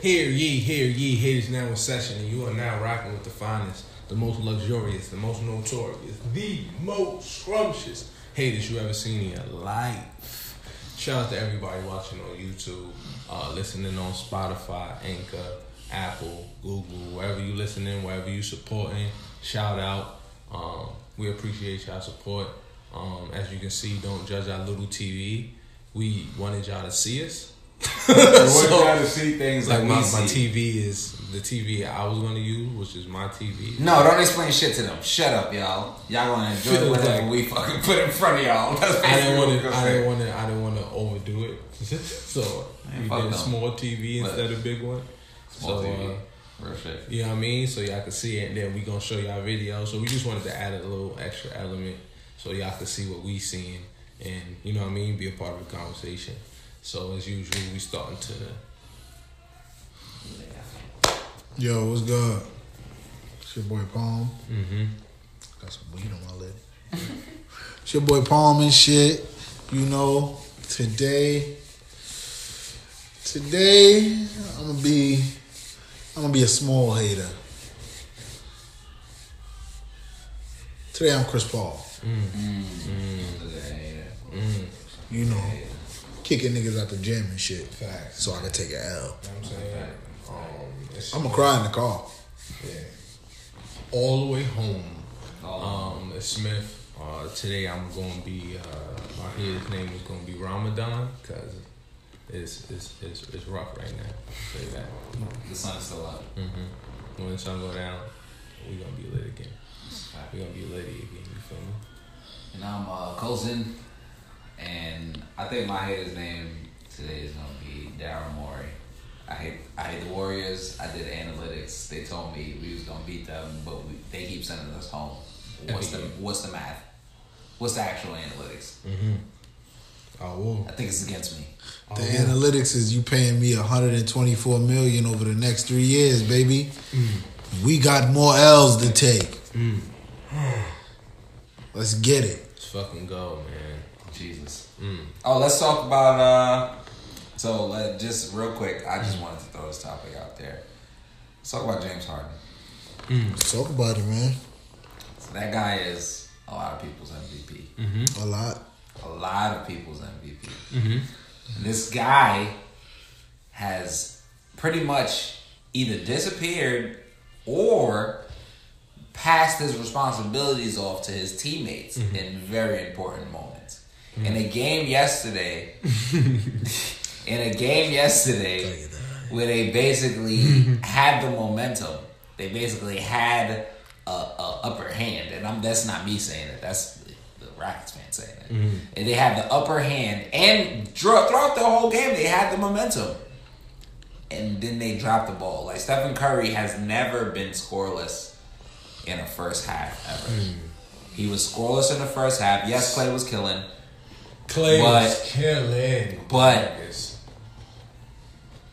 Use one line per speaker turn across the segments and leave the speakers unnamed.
Hear ye, hear ye, haters now in session, and you are now rocking with the finest, the most luxurious, the most notorious, the most scrumptious haters you ever seen in your life. Shout out to everybody watching on YouTube, uh, listening on Spotify, Anchor, Apple, Google, wherever you listening, wherever you supporting. Shout out. Um, we appreciate y'all support. Um, as you can see, don't judge our little TV. We wanted y'all to see us.
We wanted
So-
y'all to see things like,
Like my, my. TV is the TV I was gonna use, which is my TV.
No, don't explain shit to them. Shut up, y'all. Y'all gonna enjoy whatever
like-
we fucking put in front of y'all. That's
I didn't want to. I didn't want to. I didn't want to overdo it. so
Man,
we did
them.
small TV
But-
instead of big one.
Small
so
TV.
uh,
shit.
you know what I mean. So y'all can see it, and then we gonna show y'all video. So we just wanted to add a little extra element so y'all can see what we seeing, and you know what I mean, be a part of the conversation. So as usual, we starting to.
Yo, what's good? It's your boy Palm.
Mm-hmm.
Got some weed on my lid. it's your boy Palm and shit. You know, today, today I'm gonna be, I'm gonna be a small hater. Today I'm Chris Paul. You know, kicking niggas out the gym and shit,
Facts.
so I can take an L.
You know what I'm saying. Um,
I'm gonna cry in the car.
Yeah. All the way home. Um, Smith. Uh, today I'm going to be, uh, my his name is going to be Ramadan because it's, it's, it's, it's rough right now. Say that.
The sun is still up.
hmm When the sun go down, we going to be lit again. we going to be litty again, you feel me?
And I'm uh, Colson, and I think my hater's name today is gonna be Daryl Morey. I hate I hate the Warriors. I did analytics. They told me we was gonna beat them, but we, they keep sending us home. What's the What's the math? What's the actual analytics?
Mm-hmm. Oh, whoa.
I think it's against me.
The
Oh,
analytics is you paying me 124 million over the next three years, baby. We got more L's to take. Let's get it.
Let's fucking go, man.
Jesus.
Mm.
Oh, let's talk about. uh So let just real quick. I just wanted to throw this topic out there. Let's talk about James Harden.
Let's talk about it, man.
So that guy is a lot of people's MVP.
Mm-hmm.
A lot.
A lot of people's MVP.
Mm-hmm.
This guy has pretty much either disappeared or passed his responsibilities off to his teammates in very important moments. In a game yesterday, in a game yesterday, where they basically had the momentum, they basically had a, a upper hand, and I'm that's not me saying it. That's the, the Rockets fan saying it. And they had the upper hand, and throughout the whole game, they had the momentum. And then they dropped the ball. Like Stephen Curry has never been scoreless in a first half ever. He was scoreless in the first half. Yes, Klay was killing.
Klay
But-
was killing.
but-
niggas.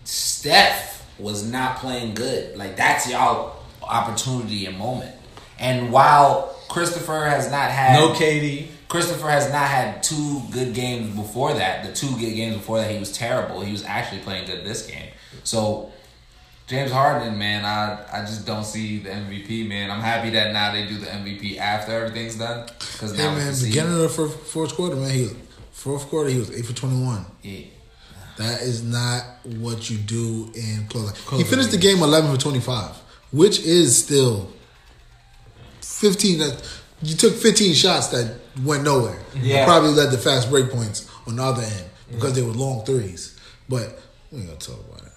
Steph was not playing good. Like that's y'all opportunity and moment. And while Christopher has not had
no KD,
Christopher has not had two good games before that. The two good games before that, he was terrible. He was actually playing good this game. So James Harden, man, I I just don't see the MVP, man. I'm happy that now they do the MVP after everything's done because
Yeah,
now
man.
it's the
Beginning
season.
of the first, fourth quarter, man. He was, fourth quarter, he was eight for 21.
Yeah.
That is not what you do in close. He finished the game 11 for 25, which is still 15. That you took 15 shots that went nowhere.
Yeah.
Probably led the fast break points on the other end because they were long threes. But we ain't gonna talk about it.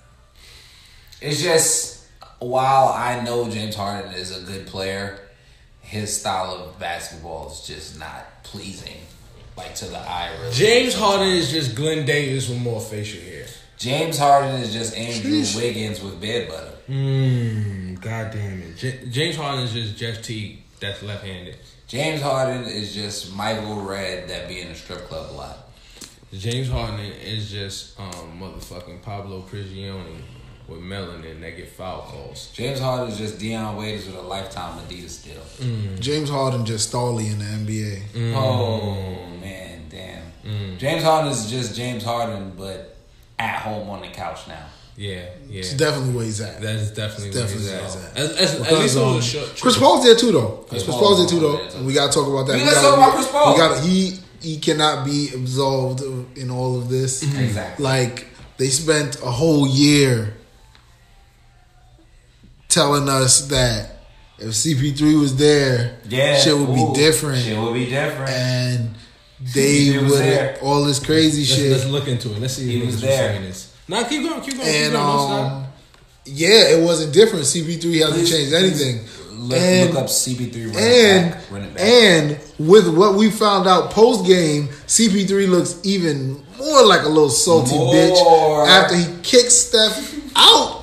It's just while I know James Harden is a good player, his style of basketball is just not pleasing, like to the eye. Really.
James Harden is just Glen Davis with more facial hair.
James Harden is just Andrew
Sheesh.
Wiggins with bed butter.
Mmm, god damn it. J- James Harden is just Jeff Teague that's left handed.
James Harden is just Michael Redd that be in a strip club a lot.
James Harden is just um, motherfucking Pablo Prigioni with melanin that get foul calls.
James Harden is just Dion Waiters with a lifetime Adidas deal.
James Harden just Stolly in the NBA.
Oh man, damn.
Mm.
James Harden is just James Harden, but at home on the couch now.
Yeah, yeah.
It's definitely where he's at.
That is definitely,
It's
where
definitely
he's
where
at.
he's at.
As, as, at least
um,
was a short.
Chris. Paul's there too, though. Chris
Paul-
Paul's there too, though.
there, too.
And we gotta talk about that.
We
We
gotta
gotta-
talk about Chris Paul.
We got he he cannot be absolved in all of this.
Exactly.
Like they spent a whole year telling us that if CP3 was there,
Yeah,
shit would
Ooh,
be different,
Shit would be different.
and they would all this crazy
Let's,
shit.
let's look into it. Let's see
He
if niggas
was
was
there.
saying this. Nah, keep going, keep going,
and
keep going.
Um, yeah, it wasn't different. CP3 hasn't
Please-
changed anything.
Look,
and
look up CP3 run
and
back. Run back.
and with what we found out post game, CP3 looks even more like a little salty
More.
bitch after he kicks Steph out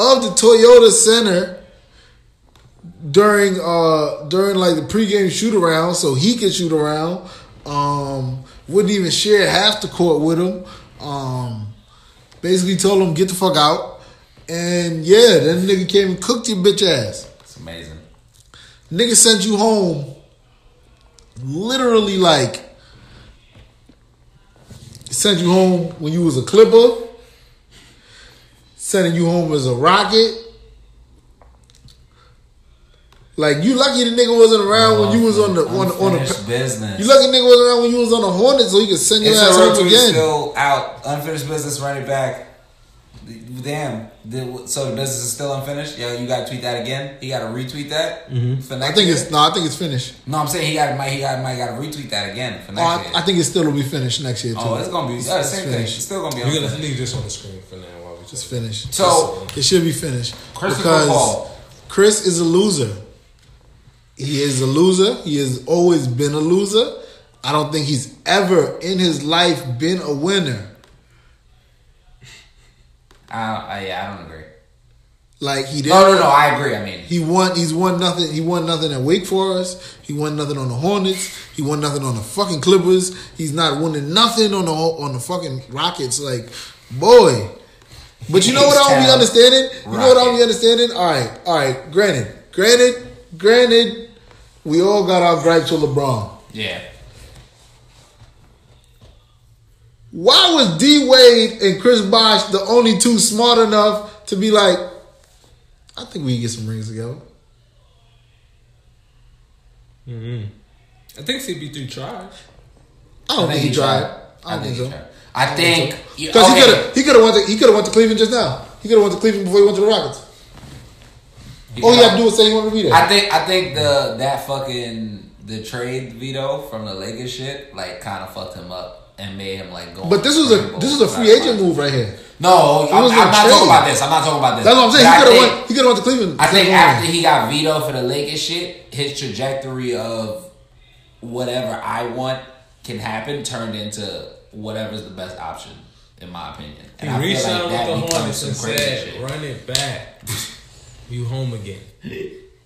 of the Toyota Center during uh during like the pregame shoot around, so he could shoot around. Um, wouldn't even share half the court with him. Um, basically told him get the fuck out. And yeah, then nigga came and cooked your bitch ass.
it's amazing.
Nigga sent you home literally like sent you home when you was a clipper, sending you home as a rocket. Like you lucky the nigga wasn't around when you was on the on, the- on
Unfinished
the
business.
you lucky nigga wasn't around when you was on the Hornet so he could send your
It's
ass home again.
still out. Unfinished business running back. Damn. So the business is still unfinished. Yeah, you got to tweet that again. He got to retweet that
Mm-hmm. I think
year?
it's no, I think it's finished.
No, I'm saying he got might he got might got to retweet that again for
Oh,
next year.
I, I think it still will be finished next year too.
oh, it's gonna be yeah,
It's
same thing.
finished.
It's still gonna be
We're gonna leave this on the screen for now while we
It's
just
finished.
So
It should be finished because
Paul.
Chris is a loser. He is a loser. He has always been a loser. I don't think he's ever in his life been a winner.
I, I yeah, I don't agree.
Like he didn't.
No, no, no. I agree. I mean,
He won. He's won nothing. He won nothing at Wake Forest. He won nothing on the Hornets. He won nothing on the fucking Clippers. He's not winning nothing on the on the fucking Rockets. Like, boy. But you know what I don't be understanding? You know what I don't be understanding? All right, all right. Granted, granted, granted. We all got our gripes with LeBron.
yeah.
Why was D Wade and Chris Bosh the only two smart enough to be like, I think we can get some rings together? Mm-hmm.
I think CP3 tried.
I don't think, he tried. I don't think,
he
so.
tried. I oh, think you-
Because he could have he could have went to he could have went to Cleveland just now. He could have went to Cleveland before he went to the Rockets. All he had to do was say he wanted to be there.
I think I think the that fucking the trade veto from the Lakers shit like kind of fucked him up and made him like go.
but this was a this is a free agent move right here.
No, I'm, I'm not
trade.
talking about this. I'm not talking about this.
That's what I'm saying.
But
He could have
think-
went. He could have went to Cleveland.
I think
That's what I'm
after he got vetoed for the Lakers shit, his trajectory of whatever I want can happen turned into whatever's the best option, in my opinion.
He
And I feel
reached
like
out with the Hornets and said,
shit.
"Run it back. you home again.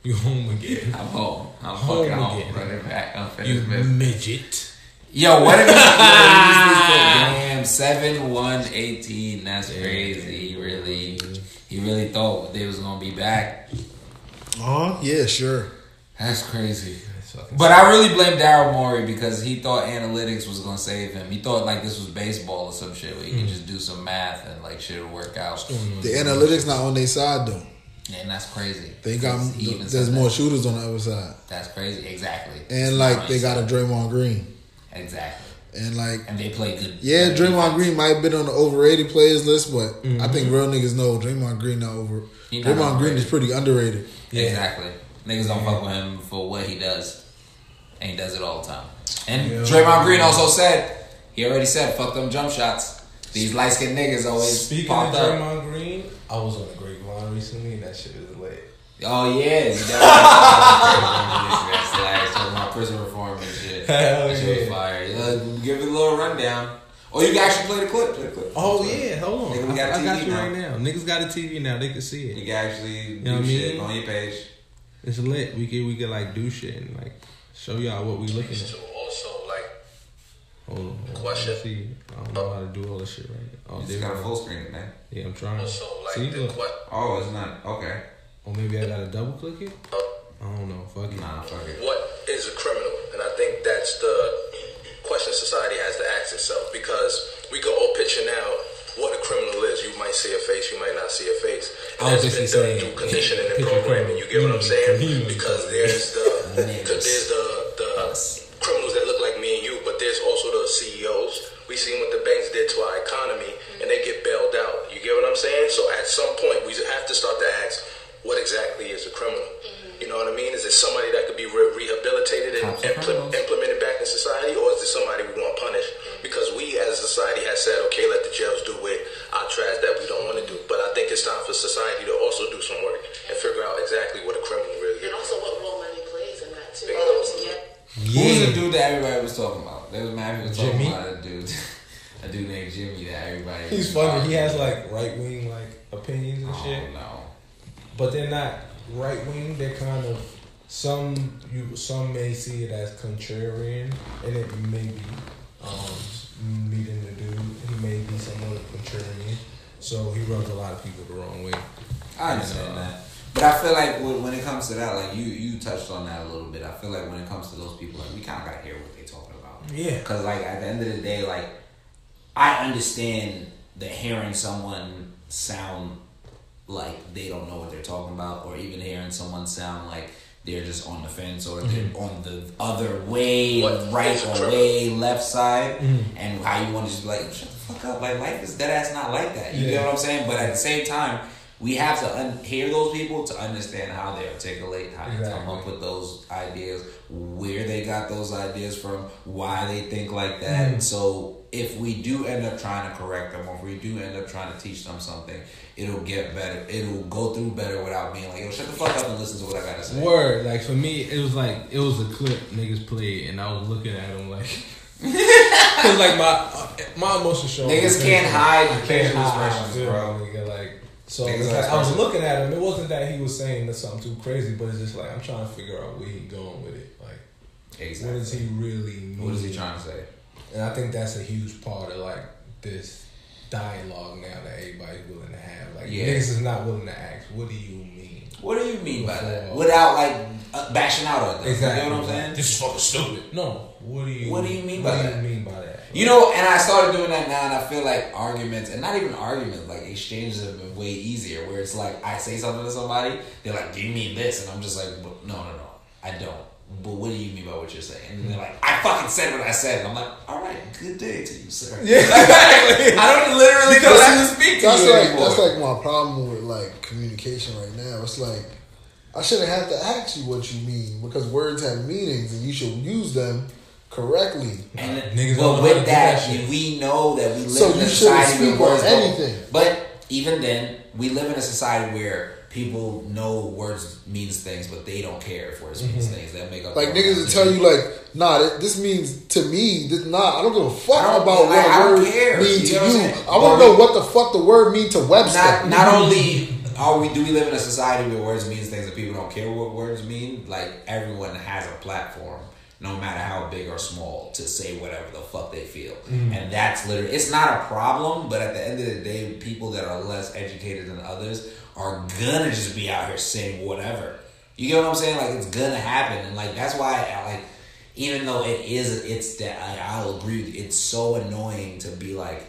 You home again.
I'm home. I'm
Home
fucking home.
again.
Running back. I'm
You
finished business.
midget."
Yo, what if he, yo, damn seven one eighteen? That's crazy. He really, he really thought they was gonna be back.
Oh yeah, sure.
That's crazy.
That's fucking
But I really blame Daryl Morey because he thought analytics was gonna save him. He thought like this was baseball or some shit where he could just do some math and like shit would work out.
The analytics not on their side though.
And that's crazy.
They got
even
there's
said
more
that.
shooters on the other side,
That's crazy. Exactly.
And like they got a
side.
Draymond Green,
exactly.
and like
And they play good.
yeah,
good
Draymond
defense.
Green might have been on the overrated players list, but I think real niggas know Draymond Green not over.
He not
Draymond Green is pretty underrated.
Yeah.
Exactly. Niggas don't fuck with him for what he does. And he does it all the time. And
Yeah.
Draymond Green also said, he already said, fuck them jump shots. These light skinned niggas always
Speaking of
popped up.
Draymond Green, I was on the grapevine recently, and that shit is lit.
Oh yeah, he does. That's last talking about prison reform and shit.
Hell
that shit was fire. Uh, give it a little rundown. Or you can actually play the clip. Play the clip.
Oh yeah, hold on.
Nigga, we
I,
got
I got you
now.
right now. Niggas got a TV now. They can see
You
it.
can actually
know I
do shit
mean?
on your page.
It's lit. We could we could like do shit and like show y'all what we looking at.
to also like
Hold on. Hold on.
Question.
See. I don't know how to do all this shit right now. Oh,
You just gotta full screen it, man.
Yeah, I'm trying.
also like
See,
the
look.
que-
Oh, it's not. Okay.
Or maybe I gotta double click it. Oh. I don't know. Fuck it.
Nah, fuck it.
what is a criminal, and I think that's the question society has to ask itself because we could all picture now what a criminal is. You might see a face, you might not see a face. And that's been done through conditioning and programming. You get what I'm saying? Because there's the there's the the criminals that look but
they're not right wing. They're kind of some you some may see it as contrarian, and it may be um, meeting the dude. He may be somewhat contrarian, so he rubs a lot of people the wrong way.
I understand
And, uh,
that. But I feel like when, when it comes to that, like you you touched on that a little bit. I feel like when it comes to those people, like we kind of gotta hear what they're talking about.
Yeah.
Because like at the end of the day, like I understand that hearing someone sound like they don't know what they're talking about, or even hearing someone sound like they're just on the fence or they're on the other way,
What
right or way left side,
Mhm.
and how you want to just be like, shut the fuck up. Like life is dead ass not like that. You
Yeah.
get what I'm saying? But at the same time, we have to un- hear those people to understand how they articulate, how they come up with those ideas, where they got those ideas from, why they think like that.
Mhm.
So if we do end up trying to correct them, or if we do end up trying to teach them something, it'll get better. It'll go through better without being like, yo, shut the fuck up and listen to what I gotta say.
Word, like for me, it was like it was a clip niggas played, and I was looking at them like, cause like my my emotions show.
Niggas can't hide
I
facial
can't hide, yeah,
bro.
Nigga, like so,
Niggas
it's
are
like, I was looking at him. It wasn't that he was saying something too crazy, but it's just like I'm trying to figure out where he going with it. Like,
Exactly.
what does he really mean?
What is he trying to say?
And I think that's a huge part of like this dialogue now that everybody's willing to have. Like
Yeah.
niggas is not willing to ask, what do you mean?
What do you mean by that? Without like uh, bashing out at them.
Exactly.
You know what I'm saying?
This is fucking stupid. No. What do you
What do you mean
what
by
do
that?
you mean by that?
You know, and I started doing that now, and I feel like arguments, and not even arguments, like exchanges have been way easier. Where it's like I say something to somebody, they're like, "Do you mean this?" And I'm just like, "But "No, no, no, I don't." But what do you mean by what you're saying? And they're hmm. like, "I fucking said what I said." And I'm like, "All right, good day to you, sir."
Yeah, exactly.
I don't literally
Because
don't have to speak to
that's
you
like
anymore.
that's like my problem with like communication right now. It's like I shouldn't have to ask you what you mean because words have meanings and you should use them correctly.
And
Niggas don't know how
but with that,
that
we know that we live
So
in a
you
society where words
anything.
But even then, we live in a society where people know words means things, but they don't care if words means mm-hmm. things. That make up
Like niggas will tell you like, nah, th- this means to me. This, nah, I don't give a fuck about what
I
a word
care.
mean
You
to
I'm
you. I want to know what the fuck the word mean to Webster.
Not not only are we do we live in a society where words means things and people don't care what words mean. Like everyone has a platform, no matter how big or small, to say whatever the fuck they feel, mm-hmm. and that's literally it's not a problem. But at the end of the day, people that are less educated than others are gonna just be out here saying whatever. You get what I'm saying? Like it's gonna happen, and like that's why I like. Even though it is, it's that I, I'll agree. With you, it's so annoying to be like,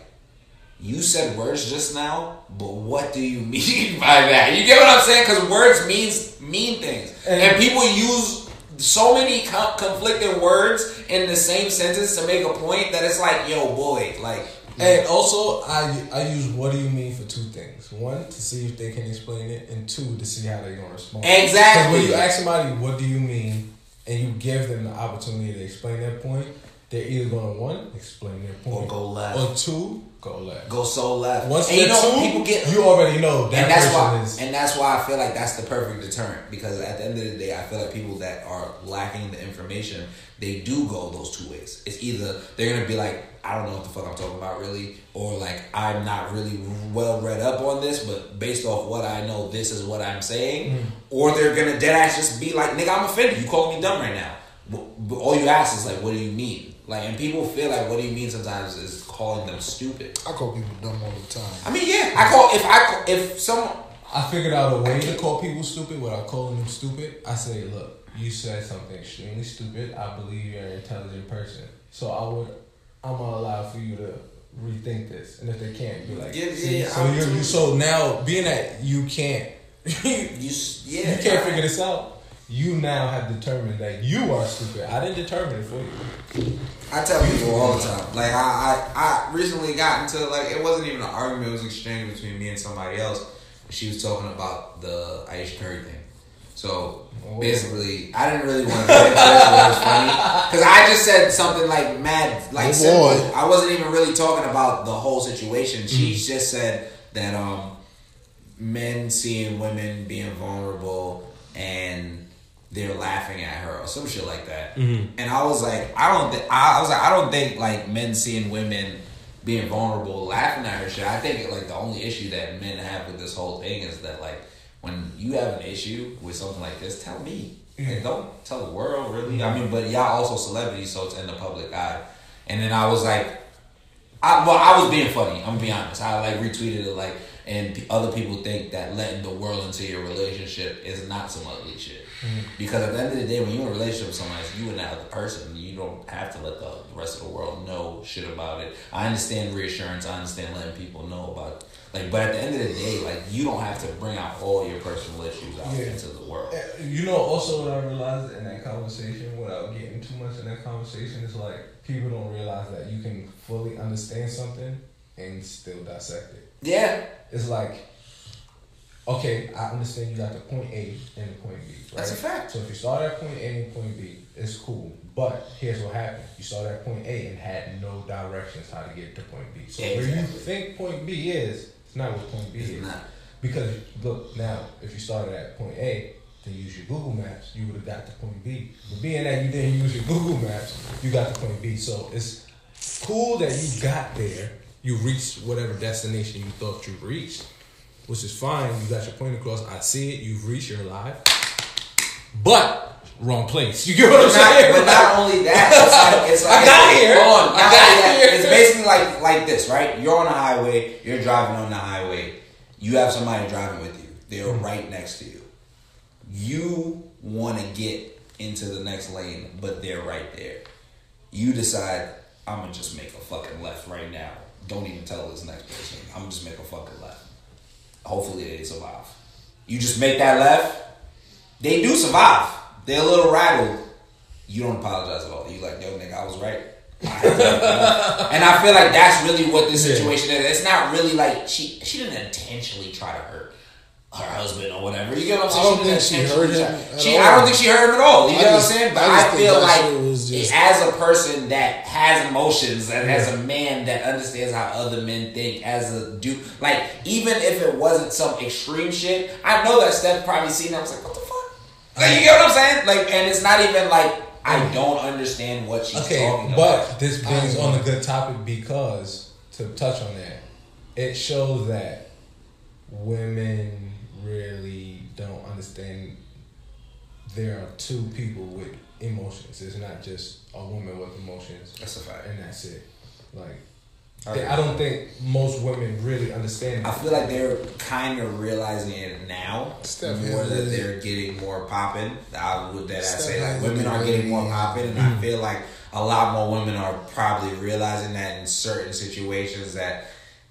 you said words just now, but what do you mean by that? You get what I'm saying? Because words means mean things, and,
And-
people use so many com- conflicting words in the same sentence to make a point that it's like, yo, boy, like,
And also, I I use what do you mean for two things. One, to see if they can explain it, and two, to see how they're gonna respond.
Exactly.
Because when you ask somebody what do you mean, and you give them the opportunity to explain their point, they're either gonna one explain their point,
Or go left.
or two go left.
go so left.
Once
and you know,
two,
people get
you already know that
and that's why
is.
and that's why I feel like that's the perfect deterrent because at the end of the day I feel like people that are lacking the information they do go those two ways it's either they're gonna be like I don't know what the fuck I'm talking about really or like I'm not really well read up on this but based off what I know this is what I'm saying mm. or they're gonna dead ass just be like nigga I'm offended you calling me dumb right now all you ask is like what do you mean like and people feel like what do you mean sometimes is calling them stupid
I call people dumb all the time.
I mean yeah I call if I if someone
I figured out a way to call people stupid without calling them stupid. I say, look, you said something extremely stupid. I believe you're an intelligent person. So I would I'm gonna allow for you to rethink this, and if they can't, be like,
Yeah,
see,
yeah,
so
I'm
you
too.
so now being that you can't, you
You, s- yeah,
can't figure this out. You now have determined that you are stupid. I didn't determine it for you.
I tell people all the time. Like I, I, I recently got into like it wasn't even an argument. It was an exchange between me and somebody else. She was talking about the Ayesha Curry thing. So
Oh.
basically, I didn't really want to get into it. Was funny because I just said something like mad, like
Oh,
simple.
boy.
I wasn't even really talking about the whole situation. She
Mm.
just said that um, men seeing women being vulnerable and they're laughing at her or some shit like that. Mm-hmm. And I was like, I don't think I, I was like, I don't think like men seeing women being vulnerable, laughing at her shit. I think like the only issue that men have with this whole thing is that like when you have an issue with something like this, tell me. And mm-hmm. don't tell the world really. I mm-hmm. mean, but y'all also celebrities, so it's in the public eye. And then I was like, I, well, I was being funny. I'm gonna be honest. I like retweeted it like, and other people think that letting the world into your relationship is not some ugly shit. Because at the end of the day, when you're in a relationship with somebody, you and that other person. You don't have to let the rest of the world know shit about it. I understand reassurance. I understand letting people know about it. Like, but at the end of the day, like you don't have to bring out all your personal issues out
Yeah.
into the world.
Uh, You know, also what I realized in that conversation, without getting too much in that conversation, is like people don't realize that you can fully understand something and still dissect it.
Yeah,
It's like, okay, I understand you got the point A and the point B, right?
That's a fact.
So if you start at point A and point B, it's cool. But here's what happened: you started at point A and had no directions how to get to point B. So where you think point B is, it's not what point B
It's
is.
not.
Because look now, if you started at point A, then use your Google Maps, you would have got to point B. But being that you didn't use your Google Maps, you got to point B. So it's cool that you got there. You reached whatever destination you thought you reached, which is fine. You got your point across. I see it. You've reached. You're alive. But wrong place. You get what I'm
But
saying?
not, but not only that, it's like, it's like
I got here.
Hold on,
I
not
got
only that,
here.
It's basically like like this, right? You're on a highway. You're driving on the highway. You have somebody driving with you. They're
Mm-hmm.
right next to you. You want to get into the next lane, but they're right there. You decide, I'm gonna just make a fucking left right now. Don't even tell this next person. I'm gonna just make a fucking left. Hopefully they survive. You just make that left. They do survive. They're a little rattled. You don't apologize at all. You like, yo, nigga, I was right. I had to make the left. and I feel like that's really what this situation is. It's not really like she she didn't intentionally try to hurt her husband or whatever. You get what I'm
I
saying?
don't
didn't
think she hurt him
She. I don't think she hurt him at all. You
I
get
just-
what I'm saying? But
I
I, feel like
was just-
as a person that has emotions and as a man that understands how other men think, as a dude, like even if it wasn't some extreme shit, I know that Steph probably seen. it. I was like, what the fuck? Like you get what I'm saying? Like, and it's not even like I don't understand what she's
Okay,
talking about.
but this brings
um,
on a good topic because to touch on that, it shows that women really don't understand there are two people with emotions. It's not just a woman with emotions.
That's a fact.
And that's it. Like
Okay.
I don't think most women really understand
I feel like they're kind of realizing it now
Steph
more that
really-
they're getting more popping. I would that I say like
has
women are getting more popping, and I mm. feel like a lot more women are probably realizing that in certain situations that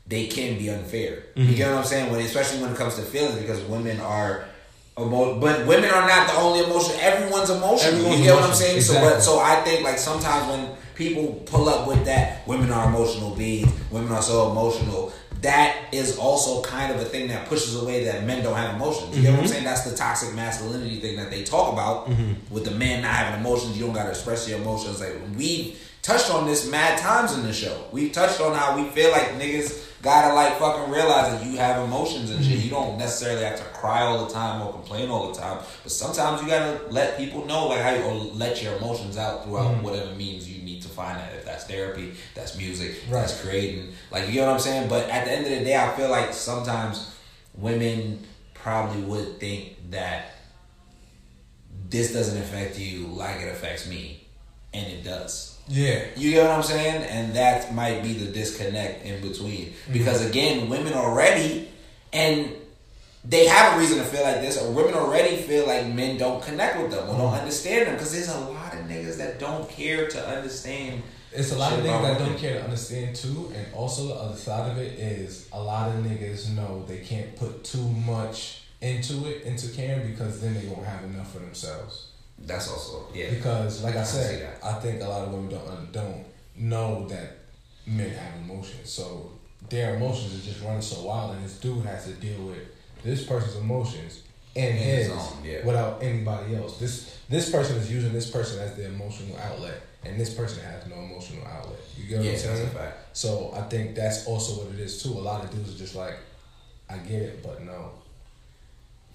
they can be unfair. You mm-hmm. get what I'm saying? When especially when it comes to feelings, because women are. Emo- but women are not the only emotion. Everyone's emotional.
Everyone's
you get what I'm
emotional.
saying? So, but so I think like sometimes when people pull up with that, women are emotional beings. Women are so emotional. That is also kind of a thing that pushes away that men don't have emotions. You get what I'm mm-hmm. saying? That's the toxic masculinity thing that they talk about mm-hmm. with the man not having emotions. You don't got to express your emotions. Like we touched on this mad times in the show. We touched on how we feel like niggas gotta like fucking realize that you have emotions and shit. You don't necessarily have to cry all the time or complain all the time, but sometimes you gotta let people know like how you or let your emotions out throughout mm-hmm. whatever means you need to find that. If that's therapy, that's music, that's creating. Like you know what I'm saying. But at the end of the day, I feel like sometimes women probably would think that this doesn't affect you like it affects me, and it does.
Yeah.
You get what I'm saying? And that might be the disconnect in between. Mm-hmm. Because again, women already, and they have a reason to feel like this, or women already feel like men don't connect with them or don't mm-hmm. understand them. Because there's a lot of niggas that don't care to understand
It's a lot of niggas that don't care to understand too, and also the other side of it is a lot of niggas know they can't put too much into it into caring because then they won't have enough for themselves.
That's also yeah.
Because, like I
I
said. I think a lot of women don't don't know that men have emotions. So their emotions are just running so wild, and this dude has to deal with this person's emotions and
In his
his
own, yeah.
without anybody else. This this person is using this person as their emotional outlet, and this person has no emotional outlet. You get what
Yeah,
I'm saying? So I think that's also what it is too. A lot of dudes are just like, I get it, but no.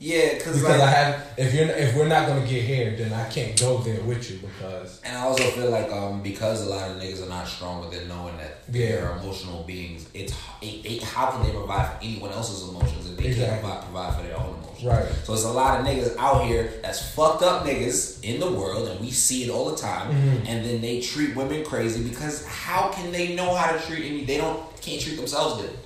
Yeah, because like
I have, if you're, if we're not gonna get here, then I can't go there with you because
And I also feel like um because a lot of niggas are not strong within knowing that
Yeah.
they're emotional beings, it's it, it, how can they provide for anyone else's emotions if they
Exactly.
can't provide, provide for their own emotions?
Right.
So it's a lot of niggas out here that's fucked up niggas in the world, and we see it all the time.
Mm-hmm.
And then they treat women crazy because how can they know how to treat any? They don't can't treat themselves good.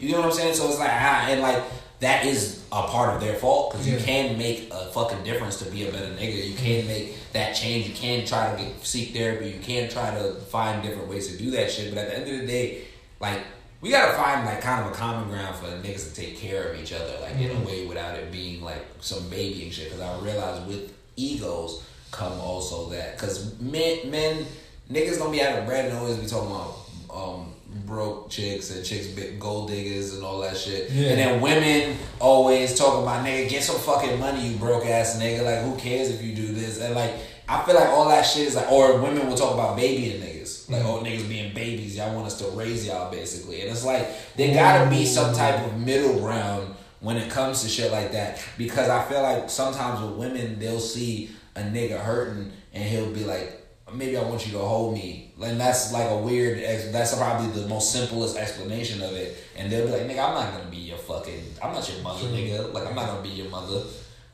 You know what I'm saying? So it's like ah, and like that is a part of their fault because you can make a fucking difference to be a better nigga. You can make that change. You can try to get seek therapy. You can try to find different ways to do that shit. But at the end of the day, like we gotta find like kind of a common ground for niggas to take care of each other, like in a way without it being like some babying shit. Because I realize with egos come also that because men men niggas gonna be having bread and always be talking about um broke chicks and chicks gold diggers and all that shit.
Yeah.
And then women always talking about nigga get some fucking money you broke ass nigga. Like who cares if you do this? And like I feel like all that shit is like or women will talk about babying niggas. Like mm-hmm. oh niggas being babies. Y'all want us to raise y'all basically. And it's like there mm-hmm. gotta be some type of middle ground when it comes to shit like that. Because I feel like sometimes with women they'll see a nigga hurting and he'll be like maybe I want you to hold me. And that's like a weird, that's probably the most simplest explanation of it. And they'll be like, nigga, I'm not gonna be your fucking, I'm not your mother, nigga. Like, I'm not gonna be your mother.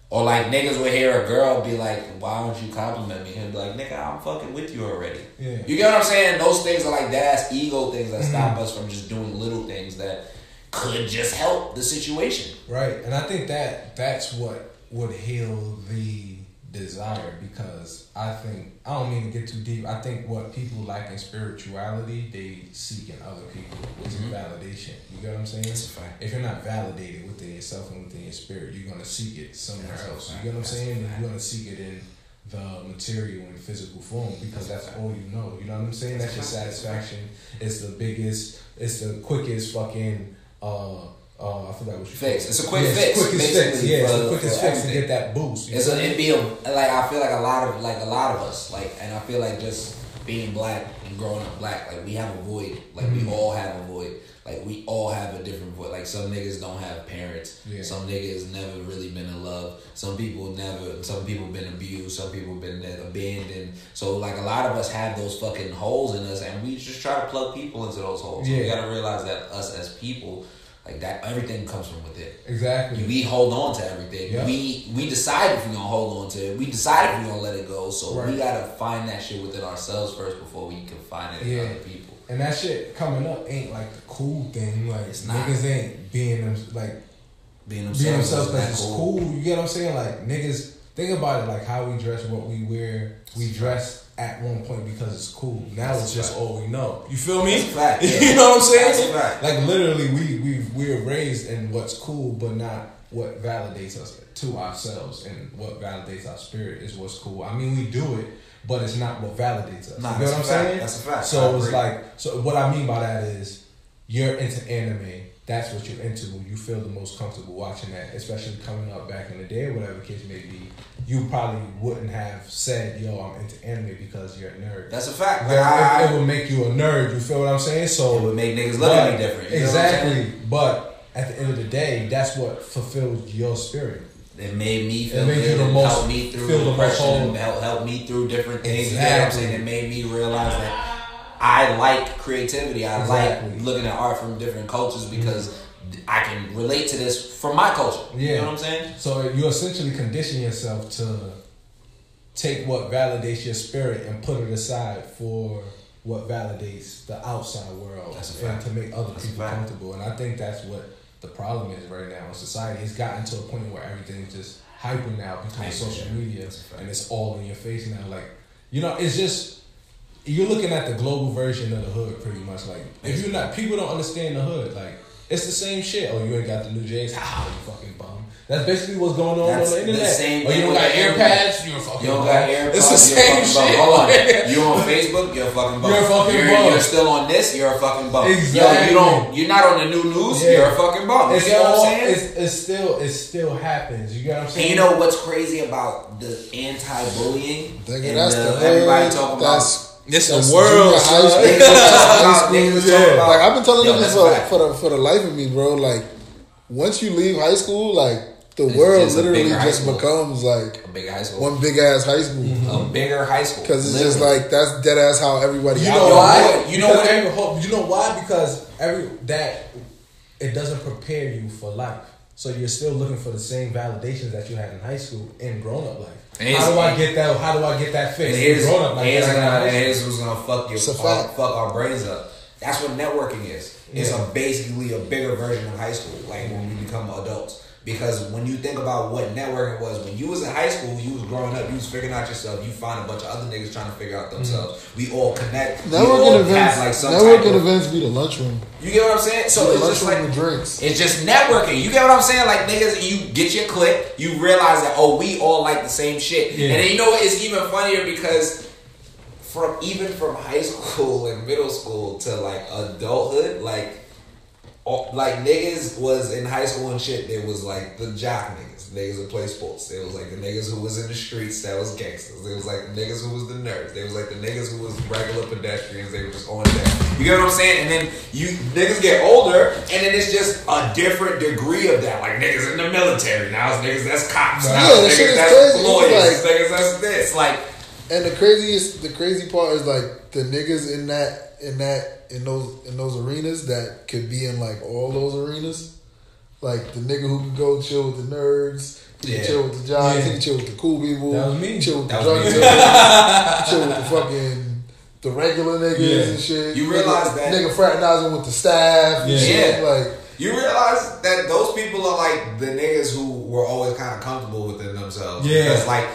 Or like niggas will hear a girl be like, why don't you compliment me? And be like, nigga, I'm fucking with you already.
Yeah.
You get what I'm saying? Those things are like that ass ego things that stop mm-hmm. us from just doing little things that could just help the situation.
Right, and I think that that's what would heal the desire because I think I don't mean to get too deep. I think what people lack in spirituality, they seek in other people, which is validation. You get what I'm saying?
Mm-hmm. That's.
If you're not validated within yourself and within your spirit, you're gonna seek it somewhere
That's
else. You get what I'm saying? You're gonna seek it in the material and physical form because that's all you know. You know what I'm saying? That's your satisfaction. It's the biggest. It's the quickest fucking. uh uh, I forgot what you
Fix. It's a quick
Yeah,
fix,
Quickest fix. Yeah, it's the quickest fix to get that boost.
It's
know
a,
what I
it
mean?
be a, like I feel like a lot of like a lot of us like, and I feel like just being black and growing up black, like we have a void. Like
Mm-hmm.
we all have a void. Like we all have a different void. Like some niggas don't have parents.
Yeah.
Some niggas never really been in love. Some people never. Some people been abused. Some people been abandoned. So like a lot of us have those fucking holes in us, and we just try to plug people into those holes. So we gotta realize that us as people, like that, everything comes from within
Exactly.
we hold on to everything.
Yeah.
We we decide if we're gonna hold on to it. We decide if we're gonna let it go. So we gotta find that shit within ourselves first before we can find it in
Yeah.
other people.
And that shit coming up ain't like the cool thing. Like
It's not.
niggas ain't being them like
Being themselves.
being
themselves,
because it's cool. You get what I'm saying? Like niggas think about it like how we dress, what we wear. We dress at one point because it's cool. Now
That's
it's just
fact.
all we know. You feel me?
That's fact, yeah.
you know what I'm saying?
That's fact.
Like literally, we we we're raised in what's cool, but not what validates us to ourselves, and what validates our spirit is what's cool. I mean, we do it, but it's not what validates us.
Nah,
you know what I'm
fact.
saying?
That's a fact.
So it's like, so what I mean by that is, you're into anime. That's what you're into. You feel the most comfortable watching that, especially coming up back in the day, whatever case may be. You probably wouldn't have said, "Yo, I'm into anime" because you're a nerd.
That's a fact.
Like,
I,
it, it would make you a nerd. You feel what I'm saying? So
it would make niggas look at me different. You know what I'm
exactly. But at the end of the day, that's what fulfills your spirit.
It made me feel
It made you
good
most-
helped me through
feel
depression help, help me through different things. You know what I'm
Exactly.
saying? It made me realize that I like creativity. I
Exactly.
like looking at art from different cultures because mm-hmm. I can relate to this from my culture. You
Yeah.
know what I'm saying?
So you essentially condition yourself to take what validates your spirit and put it aside for what validates the outside world
That's a
and to make other
That's
people comfortable. And I think that's what the problem is right now in society. It's gotten to a point where everything's just hyper now because of social media
That's a fact.
and it's all in your face now. Like you know, it's just you're looking at the global version of the hood, pretty much. Like if you're not, people don't understand the hood. Like it's the same shit. Oh, you ain't got the new J's. Ah, you fucking bum. That's basically what's going on
That's
on the
the
internet.
same
oh, you don't got
the
AirPods. You're a fucking bum.
You don't
bum.
got AirPods.
It's the same shit.
bum. Hold on. You on Facebook? You're a fucking bum.
You're a fucking
you're,
bum.
You're still on this? You're a fucking bum.
Exactly.
Yo, you don't. You're not on the new news.
Yeah.
You're a fucking bum. You
It's
get what I'm saying?
It's, it's still. It still happens. You get what I'm
And
saying?
you know what's crazy about the anti-bullying?
Nigga,
and
that's
the,
the
everybody talking about.
It's
That's
the world.
junior high school. High school, yeah. Like I've been telling
Yo,
niggas for,
fact.
for the for the life of me, bro. Like once you leave high school, like the
It's
world
just
literally just becomes like
A big high school.
one big ass high school.
a bigger high school.
Because it's just like that's dead ass how everybody.
You know
here.
why?
You know
Because
what-
You know why? Because every that it doesn't prepare you for life. So you're still looking for the same validations that you had in high school in grown up life.
And
how do I get that? How do I get that
And
fixed?
here's,
grown up life.
here's,
that I got in
gonna, and here's what's gonna fuck you,
It's a
our, fuck our brains up. That's what networking is. It's
Yeah.
a basically a bigger version of high school, like when we become adults. Because when you think about what networking was, when you was in high school, you was growing up, you was figuring out yourself. You find a bunch of other niggas trying to figure out themselves. Mm-hmm. We all connect. we all
Networking events.
have like some type
networking
of-
events be the lunchroom.
You get what I'm saying? So
the
it's just like
with drinks.
it's just networking. You get what I'm saying? Like niggas, you get your click, you realize that oh, we all like the same shit.
Yeah.
And then you know what? It's even funnier because from even from high school and middle school to like adulthood, like all, like niggas was in high school and shit. There was like the jock niggas, niggas who play sports. There was like the niggas who was in the streets that was gangsters. There was like the niggas who was the nerds. There was like the niggas who was regular pedestrians. They were just on there. You get what I'm saying? And then you niggas get older, and then it's just a different degree of that. Like niggas in the military now, it's niggas that's cops. Now
Yeah, that
niggas that's. Lawyers.
like-
niggas that's this. Like
And the craziest, the crazy part is like the niggas in that, in that, in those, in those arenas that could be in like all those arenas. Like the nigga who can go chill with the nerds, he
Yeah.
can chill with the jocks,
Yeah.
he can chill with the cool people,
That was me.
chill with
That
the
was
drug dealers, chill with the fucking the regular niggas
Yeah.
and shit.
You realize
nigga,
that-
nigga fraternizing with the staff and
Yeah.
shit.
Yeah.
Like
You realize that those people are like the niggas who were always kind of comfortable within themselves.
Yeah.
Because like,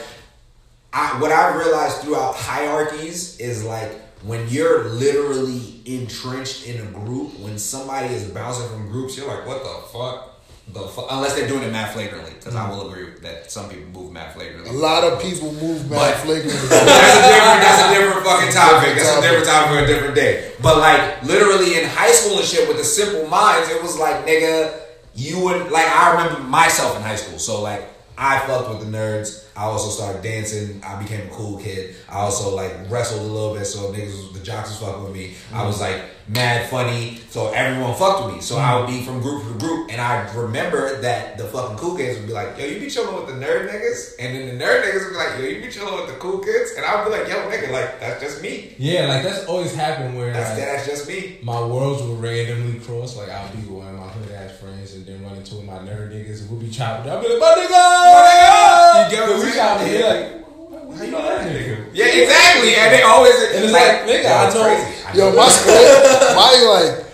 I what I've realized throughout hierarchies is like when you're literally entrenched in a group, when somebody is bouncing from groups, you're like, what the fuck? The fuck? Unless they're doing it mad flagrantly, because I mm. will agree that some people move mad flagrantly.
a lot of people move mad flagrantly.
that's a different. That's a different fucking topic. That's a different topic for a different day. But like literally in high school and shit with the simple minds, it was like nigga, you would like. I remember myself in high school, so like I fucked with the nerds. I also started dancing. I became a cool kid. I also like wrestled a little bit, so niggas, the jocks was fucking with me. I was mm-hmm. like mad funny, so everyone fucked with me. So I would be mm. from group to group, and I remember that the fucking cool kids would be like, "Yo, you be chilling with the nerd niggas," and then the nerd niggas would be like, "Yo, you be chilling with the cool kids," and I would be like, "Yo, nigga, like that's just me.
Yeah, like that's always happened where
That's
like,
that's just me."
my worlds will randomly cross. Like I'll be with one of my hood ass friends and then run into my nerd niggas and we'll be chopping. I'll be like, my nigga,
My nigga! You get what
we chopping.
Yeah.
Like, how you know that nigga?
Yeah, exactly. And they always
And it's like, nigga, I
it's
know-
crazy.
Yo,
know
my
that.
square, my like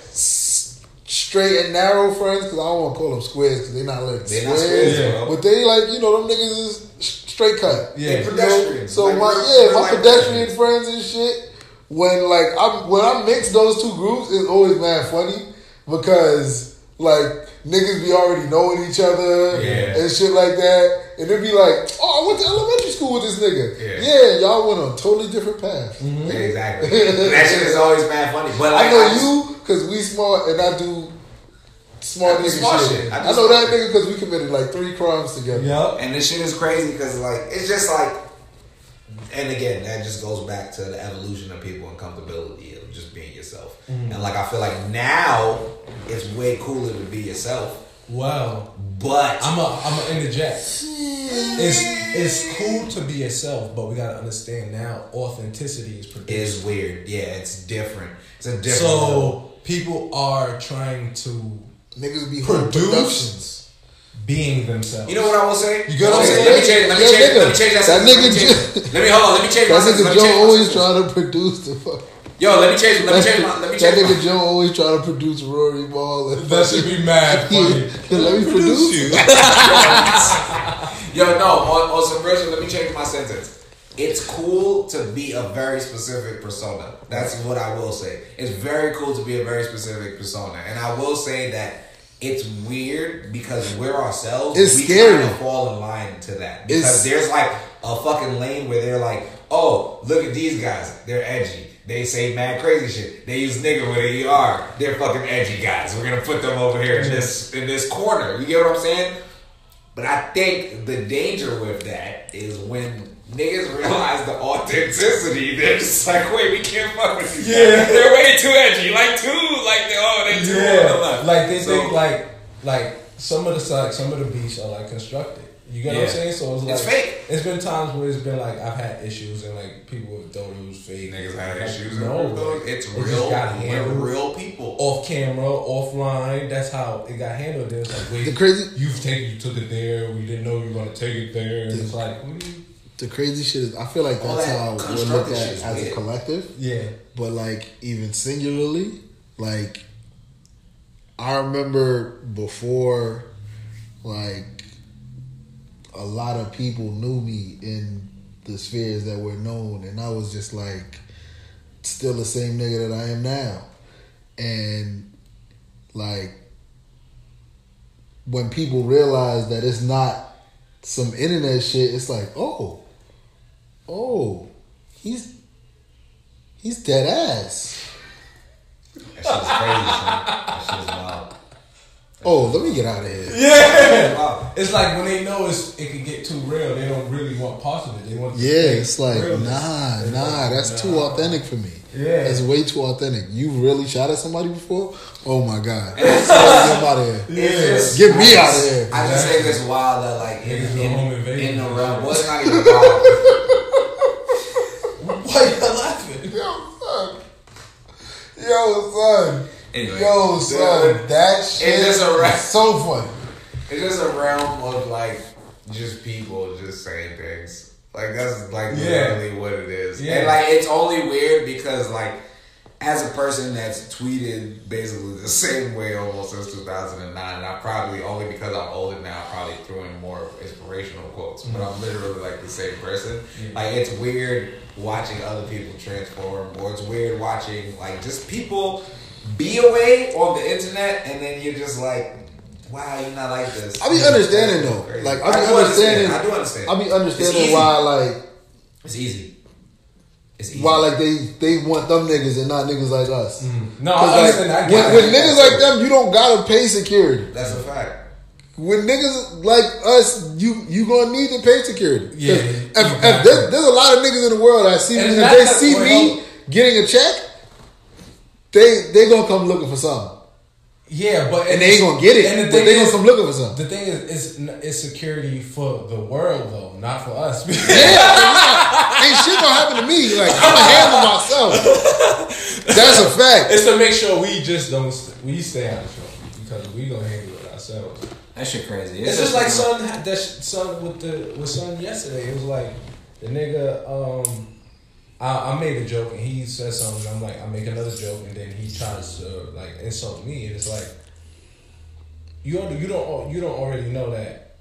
straight and narrow friends, because I don't want to call them squares because they're not like
They
squares,
not squares,
Yeah.
but they like you know them niggas is straight cut.
Yeah.
They
You know?
pedestrians.
So
Like,
my
real-
yeah,
real
my
life
pedestrian
pedestrians.
friends and shit. When like I when I mix those two groups, it's always mad funny because like niggas be already knowing each other
Yeah.
and shit like that, and it'd be like, oh, I went to elementary school with this nigga.
Yeah.
Yeah, y'all went on a totally different path.
Yeah, exactly. that shit is always mad funny. But like,
I know
just-
you because we smart and I do smart
I
nigga
smart
shit.
shit. I
I, know that
shit.
nigga because we committed like three crimes together.
Yup.
And this shit is crazy because like it's just like, and again that just goes back to the evolution of people and comfortability of just being yourself. Mm. And like I feel like now it's way cooler to be yourself.
Well,
But
I'm a I'm a interject. It's it's cool to be yourself, but we gotta understand now authenticity is produced.
is weird. Yeah, it's different. It's a different. level.
So people are trying to
Niggas be
Produce?
productions.
being themselves.
You know what I will say?
You get what I'm
Let me
saying?
Let me change. Let me
Yo,
change.
nigga,
Let me change that.
that
sentence. Let me
nigga Joe-
Let me hold on. Let me change my
That nigga Joe always trying to produce the fuck.
Yo, let me change. Let me change. My, let me
that
change.
nigga
my-
Joe always trying to produce Rory Ball.
That should be mad funny.
Yeah, let me produce
you.
Yo, no. On, on some shit, let me change my sentence. it's cool to be a very specific persona. That's what I will say. It's very cool to be a very specific persona, and I will say that it's weird because we're ourselves.
It's
we
scary.
kind of fall in line to that because
It's-
there's like a fucking lane where they're like, "Oh, look at these guys. They're edgy. They say mad crazy shit. They use nigga with an ER. They're fucking edgy guys. We're gonna put them over here in this in this corner. You get what I'm saying? But I think the danger with that is when niggas realize the authenticity, they're just like, wait, we can't fuck with these
Yeah.
guys. They're way too edgy. Like too, like they oh they too on the
Yeah,
left.
like they
So-
think like like some of the like some of the beats are like constructed. You get what I'm saying? So it's like
It's fake.
It's been times where it's been like I've had issues and like people have thought it was fake.
Niggas had
Like,
issues.
No,
No,
like,
it's
it
real.
got
We're
handled
real people.
off camera, offline. That's how it got handled. Then it's like, wait,
The crazy-
you've taken, you took it there. We didn't know you were gonna take it there. And it's like, what do you?
The crazy shit is, I feel like that's
that
how we're looked at
shit's
as a collective.
Yeah,
But like even singularly, like I remember before, like a lot of people knew me in the spheres that were known, and I was just like still the same nigga that I am now, and like when people realize that it's not some internet shit, it's like oh, oh, he's he's dead ass.
That shit's crazy. That shit's wild.
Oh, let me get out of here.
yeah.
Wow.
It's like when they know it's it can get too real, they don't really want parts of it. They want the
Yeah, it's like
realness.
nah,
It's
nah.
like,
That's too authentic for me.
Yeah.
that's way too authentic. You really shot at somebody before? Oh my god, get him out of here.
It's just-
Get me
I
out of
just-
here.
I just think it's wild that like in,
Niggas go
in,
home invasion.
in the realm. Well, it's not even wild.
Why you laughing?
Yo, son. Yo, son.
Anyway,
Yo, son. That shit
just a ra-
is so funny.
It's just a realm of like just people just saying things. Like that's like
Yeah.
literally what it is.
Yeah.
And like it's only weird because like as a person that's tweeted basically the same way almost since 2009, and I probably only because I'm older now probably threw in more inspirational quotes, but I'm literally like the same person. Like it's weird watching other people transform, or it's weird watching like just people be away on the internet, and then you're just like. Wow, you're not like this.
I be understanding though.
Crazy.
Like
I
I be
understand.
understanding.
I do understand.
I be understanding why like
It's easy. It's easy.
why like they they want them niggas and not niggas like us.
Mm.
No,
I
like,
understand. I
when,
get
when
it.
niggas like them, you don't gotta pay security.
That's a fact.
When niggas like us, you you gonna need to pay security.
Yeah,
if, if there's, there's a lot of niggas in the world that see
And
if they see me getting a check, they they gonna come looking for something,
Yeah, but
and they ain't gonna get it.
And the
but
thing
they gonna
is,
come looking for something.
the thing is, it's, it's security for the world though, not for us.
Yeah, ain't shit gonna happen to me. Like I'ma handle myself. That's a fact.
it's to make sure we just don't st- we stay out of trouble because we gonna handle it ourselves.
That shit crazy.
It's, just like son that sh- son with the with son yesterday. It was like the nigga. Um, I, I made a joke and he said something. I'm like, I make another joke and then he tries to like insult me. And it's like you don't you don't you don't already know that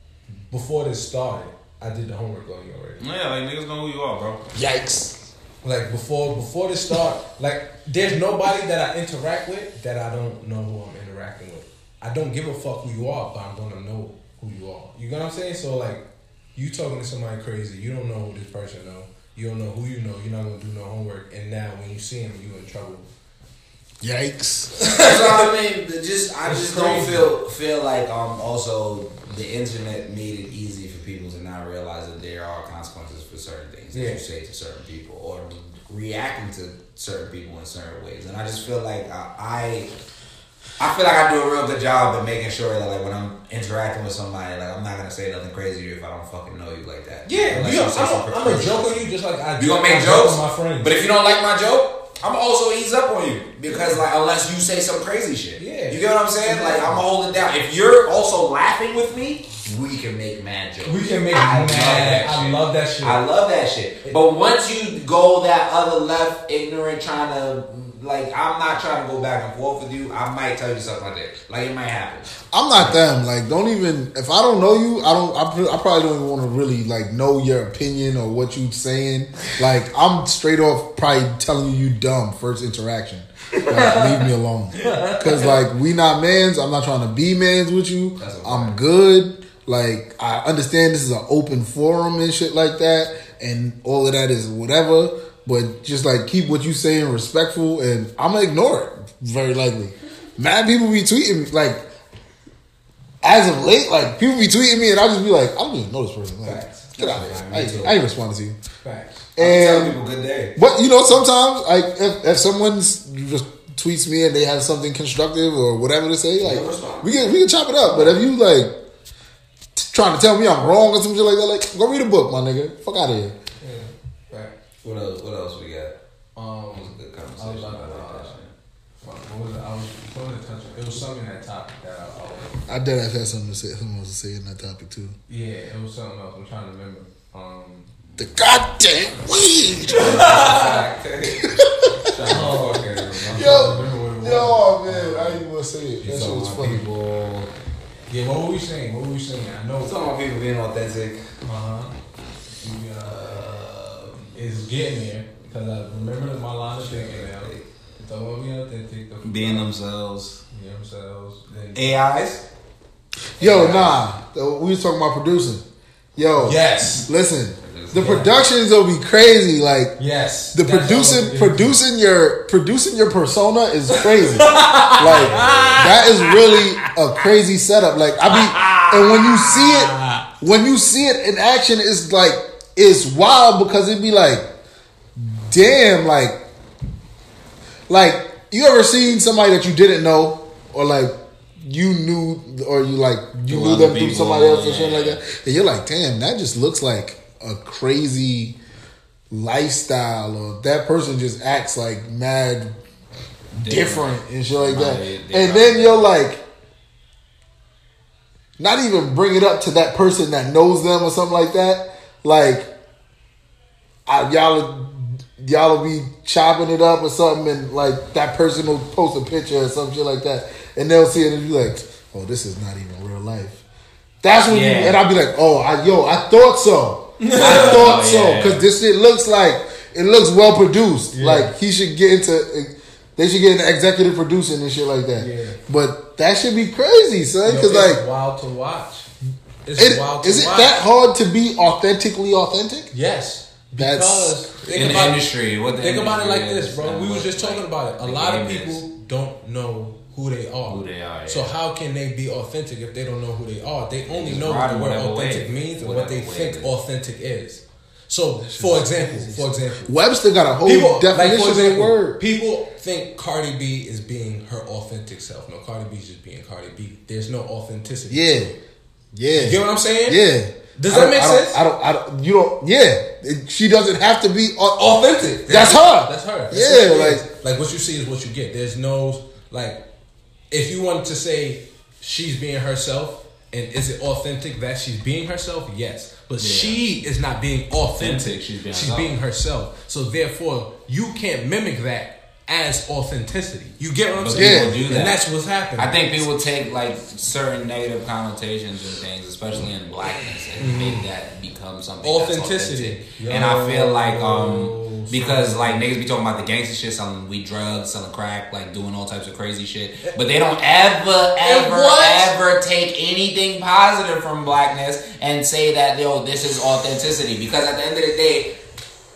before this started. I did the homework on you already.
Yeah, like niggas know who you are, bro.
Yikes.
Like before before this start, like there's nobody that I interact with that I don't know who I'm interacting with. I don't give a fuck who you are, but I'm gonna know who you are. You get what I'm saying? So like, you talking to somebody crazy, you don't know who this person know. You don't know who you know. You're not gonna do no homework, and now when you see him, you in trouble.
Yikes.
That's what I mean. the- Just I
It's
just don't feel feel like um also the internet made it easy for people to not realize that there are consequences for certain things that
Yeah.
you say to certain people or reacting to certain people in certain ways. And I just feel like I. I I feel like I do a real good job at making sure that like when I'm interacting with somebody, like I'm not gonna say nothing crazy to you if I don't fucking know you like that.
Yeah,
Unless
you,
say
I'm, a, I'm a joke on you just like I.
You gonna make
joke
jokes,
with my friends.
but if you don't like my joke, I'm also ease up on you because like unless you say some crazy shit,
Yeah.
you get what I'm saying? Like I'm gonna hold it down. If you're also laughing with me, we can make mad jokes.
we can make
I
I
love
mad.
that
I
shit.
love that shit.
I love that shit. But once you go that other left, ignorant, trying to like I'm not trying to go back and forth with you. I might tell you something like that. Like it might happen.
I'm not them. Like, don't even if I don't know you, I don't. I, I probably don't even want to really like know your opinion or what you're saying. Like, I'm straight off probably telling you you dumb first interaction. Like, leave me alone. Cause like we not mans. I'm not trying to be mans with you. I'm good. Like I understand this is an open forum and shit like that, and all of that is whatever. But just like keep what you saying respectful, and I'm gonna ignore it very likely. Mad people be tweeting me like as of late, like people be tweeting me, and I'll just be like, I don't even know this person. Like,
Facts.
get out of here. I, ain't- I ain't responding to you.
Facts.
And
people good day.
but you know, sometimes like if, if someone's just tweets me and they have something constructive or whatever to say, like we can we can chop it up. But if you like trying to tell me I'm wrong or some shit like that, like go read a book, my nigga. Fuck out of here.
Yeah. Facts.
What else? What else we got?
Um,
That was a good
I was
conversation.
about
I
to,
like
uh,
that shit.
what, what was it? I was going to touch. It was something in that topic that I. I
I did have had something to say, something else to say in that topic too.
yeah, it was something else. I'm trying to remember. Um,
The goddamn weed.
Oh,
Fuck it,
I'm
bro.
trying to
Yo,
remember what it was.
yo, man, I ain't even gonna say it.
You
That shit was funny.
people.
Yeah, what were we saying? What were we saying? I know.
You talking about people being authentic.
Uh huh. We, uh, is getting there because I remember my line of thinking now. The one be authentic, the
Being themselves.
you know themselves. Then
AIs.
Yo, nah, we was talking about producing. Yo,
yes,
listen, the
Yeah.
productions will be crazy. Like
yes.
the producing producing your producing your persona is crazy. like that is really a crazy setup. Like I be and when you see it when you see it in action it's like it's wild because it'd be like damn like like you ever seen somebody that you didn't know or like you knew or you like you knew them through somebody else or something like that and you're like damn that just looks like a crazy lifestyle or that person just acts like mad different and shit like that.
They
And then you're like, not even bring it up to that person that knows them or something like that. Like, I, y'all, y'all will be chopping it up or something, and like that person will post a picture or some shit like that, and they'll see it and be like, "Oh, this is not even real life." That's when you, and I'll be like, "Oh, I, yo, I thought so. I thought so
yeah.
because this shit looks like it looks well produced. Like he should get into." They should get into executive producing and shit like that.
Yeah.
But that should be crazy, son. Because
it's
like,
wild to watch. It's
it,
wild to
is it
watch.
that hard to be authentically authentic?
Yes.
That's-
Because think
In the
about
industry, what the
think about it like
industry
this, bro. We was
what,
just talking
like,
about it. A lot of people
is.
don't know who they are.
Who they are,
So how can they be authentic if they don't know who they are? They only know what the word authentic
way-
means and what they think
it is.
authentic is. So, for example, for example,
Webster got a whole
people like
definition
for
of the word.
people think Cardi B is being her authentic self. No, Cardi B is just being Cardi B. There's no authenticity.
Yeah, yeah.
You get what I'm saying?
Yeah.
Does that
don't-
make
I don't-
sense?
I don't. I don't. You don't. Yeah. It- she doesn't have to be
authentic.
That's her.
That's her. That's
Yeah,
what
like-
like what you see is what you get. There's no like if you wanted to say she's being herself and is it authentic that she's being herself? Yes. But she is not being authentic.
Authentic, she's being
she's
herself.
being herself. So therefore you can't mimic that as authenticity. You get what I'm
But
saying?
do that.
And that's what's happening.
I think people take like certain negative connotations and things, especially in blackness, and make that become something
Mm-hmm. Authenticity.
And I feel like um because like niggas be talking about the gangster shit, selling weed drugs, selling crack, like doing all types of crazy shit, eh, but they don't ever, eh,
ever,
ever take anything positive from blackness and say that yo this is authenticity because at the end of the day.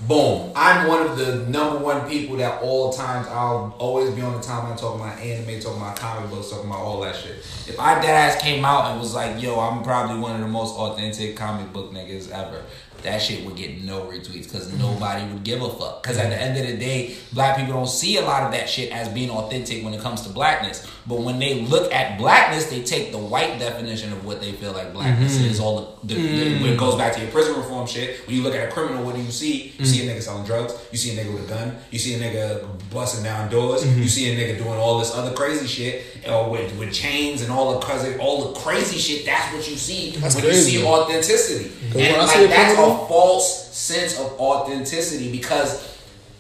Boom. I'm one of the number one people that all times I'll always be on the timeline talking about anime, talking about comic books, talking about all that shit. If I dead ass came out and was like, yo, I'm probably one of the most authentic comic book niggas ever, that shit would get no retweets because mm-hmm. nobody would give a fuck. Because at the end of the day, black people don't see a lot of that shit as being authentic when it comes to blackness. But when they look at blackness, they take the white definition of what they feel like blackness mm-hmm. is. All the, the, the- mm-hmm. when it goes back to your prison reform shit. When you look at a criminal, what do you see? You see a nigga selling drugs. You see a nigga with a gun. You see a nigga busting down doors. You see a nigga doing all this other crazy shit, or with, with chains and all the crazy, all the crazy shit. That's what you see
That's
when you see authenticity.
when
And
I see
like
a
that's
criminal-
a false sense of authenticity because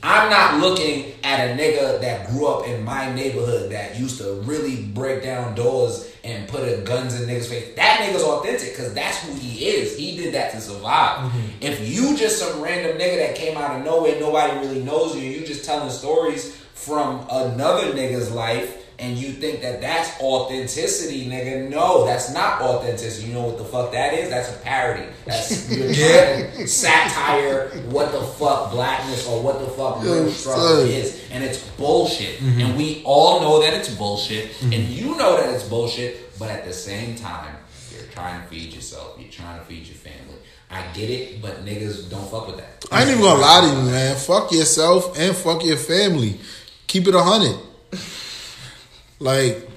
I'm not looking at a nigga that grew up in my neighborhood that used to really break down doors and put a guns in niggas' face. That nigga's authentic because that's who he is. He did that to survive. Mm-hmm. If you just some random nigga that came out of nowhere, nobody really knows you, you just telling stories from another nigga's life. And you think that that's authenticity, nigga? No, that's not authenticity. You know what the fuck that is? That's a parody. That's you're trying to satire what the fuck blackness or what the fuck real struggle is, and it's bullshit. Mm-hmm. And we all know that it's bullshit, mm-hmm. and you know that it's bullshit. But at the same time, you're trying to feed yourself. You're trying to feed your family. I get it, but niggas don't fuck with that.
I ain't even gonna lie to you, man. Fuck yourself and fuck your family. Keep it a hundred. Like,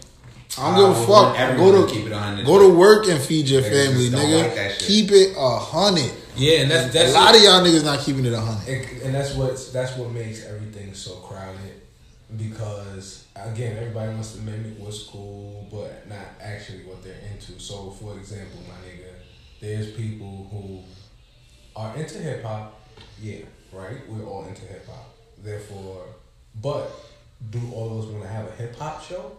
I don't
I
give a fuck. Go
to keep it
go to work and feed your
Niggas
family, nigga.
like.
Keep it a hundred.
Yeah, and that's
A
that's
lot of y'all niggas not keeping it a hundred.
And, and that's what that's what makes everything so crowded because again everybody wants to mimic what's cool but not actually what they're into. So for example, my nigga, there's people who are into hip hop, yeah, right? We're all into hip hop. Therefore, but do all of us want to have a hip hop show?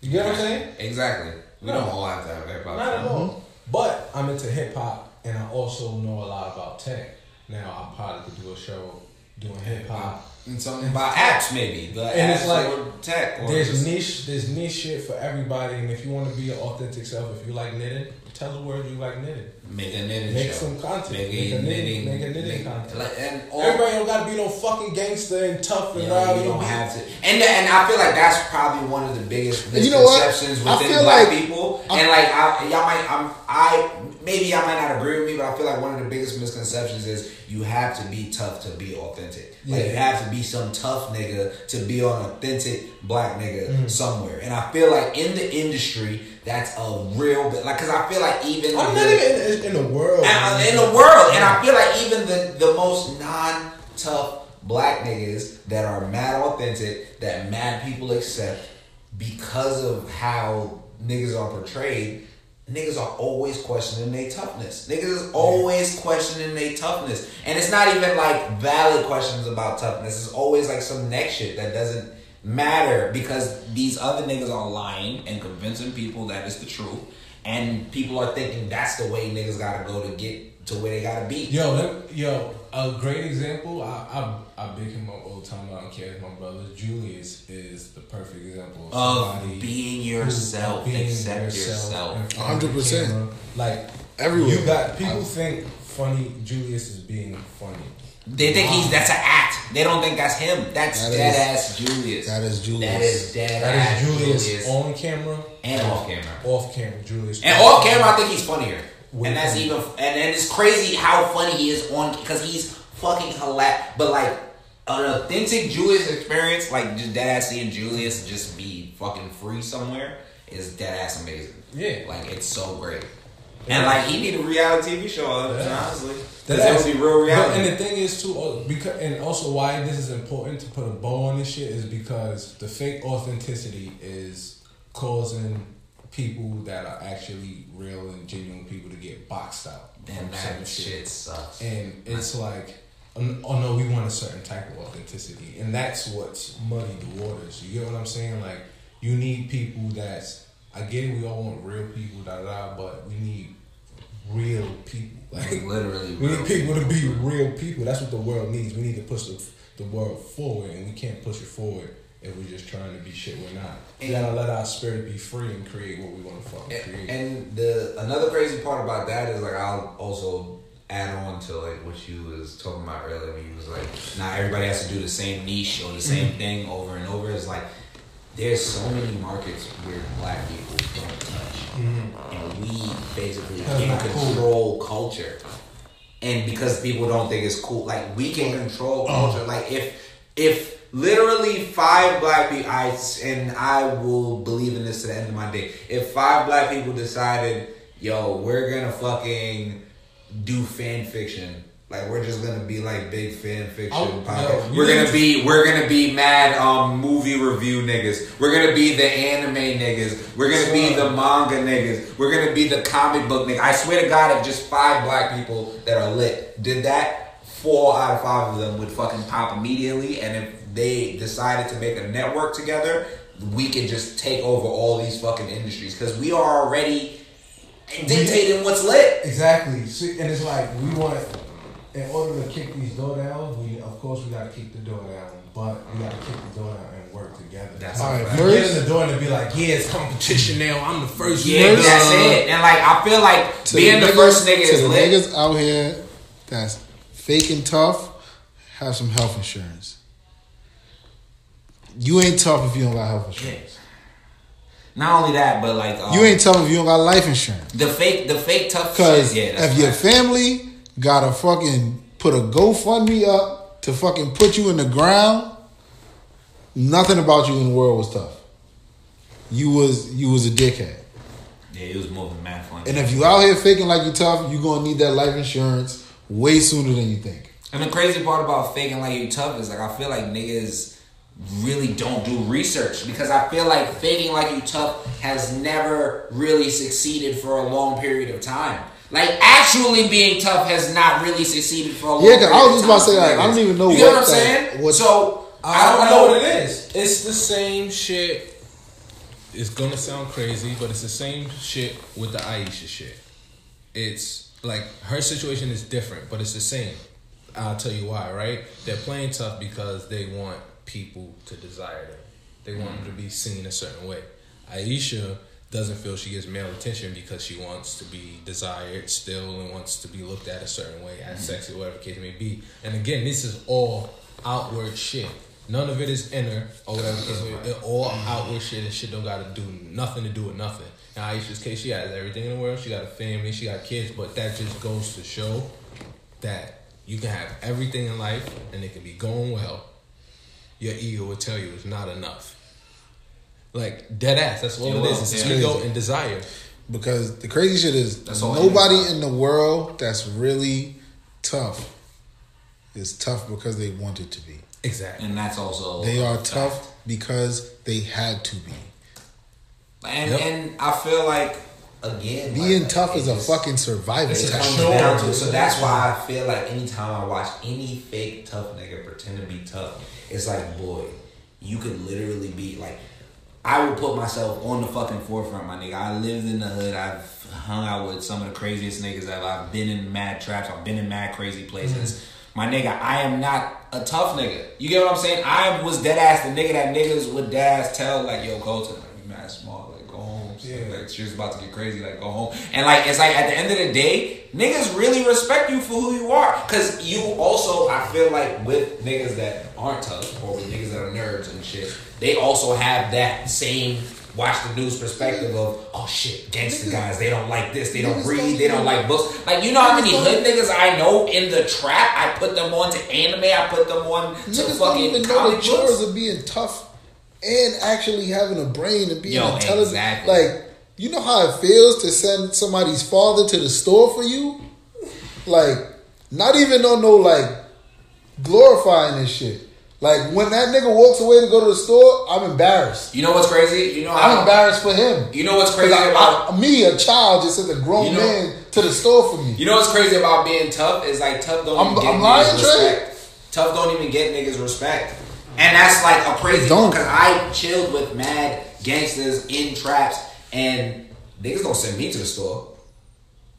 You get what I'm saying?
Exactly. We
No.
don't all have to have hip hop.
Not at
show.
all. Mm-hmm. But I'm into hip hop, and I also know a lot about tech. Now I probably could do a show doing hip hop.
And something about apps, maybe the
And
apps
it's like,
or tech. Or
There's
just-
niche, there's niche shit for everybody, and if you want to be your authentic self, if you like knitting, tell the world you like knitting.
make a knitting
Make
show.
some content.
Make,
Make
a
a
knitting.
knitting- make a knitting
make-
content.
Like, and all,
Everybody don't gotta be no fucking gangster and tough and
Yeah, you don't have to. And and I feel like that's probably one of the biggest
And you know
misconceptions within
feel
black
like-
people.
I-
and like I, y'all might, I'm, I maybe y'all might not agree with me, but I feel like one of the biggest misconceptions is you have to be tough to be authentic. Like you have to be some tough nigga to be an authentic black nigga
Mm-hmm.
somewhere. And I feel like in the industry, that's a real bit. Like, cause I feel like even
I'm
the-
not even in, in the world.
and, uh, in the world. And I feel like even the, the most non tough black niggas that are mad authentic, that mad people accept because of how niggas are portrayed, niggas are always questioning their toughness. Niggas is always questioning their toughness. And it's not even like valid questions about toughness. It's always like some next shit that doesn't matter because these other niggas are lying and convincing people that it's the truth. And people are thinking that's the way niggas gotta go to get to where they gotta be.
Yo, let, yo, a great example. I I, I big him up all the time. I don't care. if My brother Julius is the perfect example
Of
somebody
being yourself,
being
accept yourself.
front
100%.
Like
Everywhere.
you got people think funny. Julius is being funny.
They think he's that's an act. They don't think that's him. That's
That
dead
is-
ass Julius.
that is Julius.
That is dead
That
ass
is Julius,
Julius.
on camera
And off camera.
Off camera, Julius.
And off camera, I think he's funnier. And that's even and, and it's crazy how funny he is on because he's fucking hilarious. But like an authentic Julius experience, like just dead ass seeing Julius just be fucking free somewhere, is dead ass amazing.
Yeah.
like it's so great. And like he need a reality TV show,
Yeah.
honestly.
That
Because it would be real
But,
reality.
and the thing is too, uh, because and also why this is important to put a bow on this shit is because the fake authenticity is causing people that are actually real and genuine people to get boxed out.
Damn, that shit sucks.
And it's like, um, oh no, we want a certain type of authenticity, and that's what's muddy the waters. You get what I'm saying? Like, you need people that's. I get it. We all want real people, da da da. But we need real people. Like,
Literally,
we
real
need people to be real people. That's what the world needs. We need to push the, the world forward, and we can't push it forward if we're just trying to be shit we're not. We
And-
gotta let our spirit be free and create what we want to fucking create.
And the another crazy part about that is like I'll also add on to like what you was talking about earlier when you was like not everybody has to do the same niche or the
Mm-hmm.
same thing over and over. It's like there's so many markets where black people don't touch, and we basically
Mm-hmm.
Can
not cool.
control culture. And because people don't think it's cool, like we can control
Uh-huh.
culture. Like if if literally five black people, I and I will believe in this to the end of my day. If five black people decided, yo, we're gonna fucking do fan fiction. Like we're just gonna be like big fan fiction
Oh,
podcast.
yo,
we're gonna be we're gonna be mad um movie review niggas. We're gonna be the anime niggas. We're gonna be the manga niggas. We're gonna be the comic book niggas. I swear to God, if just five black people that are lit did that, four out of five of them would fucking pop immediately. And if they decided to make a network together, we can just take over all these fucking industries because we are already dictating what's lit.
Exactly. See, and it's like we want, in order to kick these door down, we of course we got to kick the door down, but we got to kick the door down and work together.
That's
All right,
Like,
first-
get in the door and be like, yeah, it's competition now. I'm the first.
Yeah,
nigga.
that's it. And like I feel like
To
being the,
niggas-
first nigga
to
is
the
lit.
niggas out here that's fake and tough, have some health insurance. You ain't tough if you don't got health insurance.
Not only that, but like um,
You ain't tough if you don't got life insurance.
the fake, the fake tough
Because.
Yeah,
if your
right.
family gotta fucking put a GoFundMe up to fucking put you in the ground, nothing about you in the world was tough. You was you was a dickhead.
yeah, it was moving mad funny.
And if you out here faking like you tough, you gonna need that life insurance way sooner than you think.
And the crazy part about faking like you tough is like I feel like niggas really don't do research because I feel like faking like you tough has never really succeeded for a long period of time. Like actually being tough has not really succeeded for a long
Yeah, 'cause
period
I was
of
just about to say,
for
like, I don't even know
You get what
what
I'm
that-
saying?
what-
so
I don't know what it is. It's the same shit. It's gonna sound crazy, but it's the same shit with the Ayesha shit. It's like her situation is different, but it's the same. I'll tell you why, right? They're playing tough because they want people to desire them. They want them to be seen a certain way. Ayesha doesn't feel she gets male attention because she wants to be desired still and wants to be looked at a certain way, as mm-hmm. sexy, whatever case may be. And again, this is all outward shit. None of it is inner or whatever the case may be. It all mm-hmm. outward shit and shit don't got to do nothing to do with nothing. In Ayesha's case, she has everything in the world. She got a family, she got kids, but that just goes to show that you can have everything in life and it can be going well. Your ego will tell you it's not enough. Like dead ass. That's all
It
it
will,
is. It's
yeah.
ego and desire.
Because the crazy shit is
That's
nobody
it is.
in the world that's really tough is tough because they wanted to be.
Exactly.
and that's also
They are
a
tough because they had to be.
And
Yep.
and I feel like again
Being
like,
tough is a
just-
fucking survival
It comes
tactic.
down to so that's why I feel like anytime I watch any fake tough nigga pretend to be tough, it's like boy, you could literally be like. I would put myself on the fucking forefront, my nigga. I lived in the hood. I've hung out with some of the craziest niggas ever. I've been in mad traps. I've been in mad crazy places. Mm-hmm. My nigga, I am not a tough nigga. You get what I'm saying? I was dead ass the nigga that niggas would dead ass tell like, yo, like, you mad small, like go home.
Yeah.
Like shit's about to get crazy, like go home. And like it's like at the end of the day, niggas really respect you for who you are. Cause you also, I feel like with niggas that aren't tough or with niggas that are nerds and shit, they also have that same watch the news perspective of oh shit, gangster guys, they don't like this, they don't read, they don't like books. Like you know how many hood niggas I know in the trap? I put them on to anime, I put them on to
Niggas don't
fucking
even know the chores of being tough and actually having a brain and being
Yo,
intelligent.
exactly.
Like, you know how it feels to send somebody's father to the store for you? Like, not even on no like glorifying this shit. Like when that nigga walks away to go to the store, I'm embarrassed.
You know what's crazy? You know how
I'm embarrassed for him.
You know what's crazy
I-
about
I- me, a child, just sent a grown
You know-
man to the store for me.
You know what's crazy about being tough is like tough don't
I'm-
even get
I'm
niggas
lying, Trey?
respect. Tough don't even get niggas respect, and that's like a crazy
Don't.
because I chilled with mad gangsters in traps, and niggas don't send me to the store.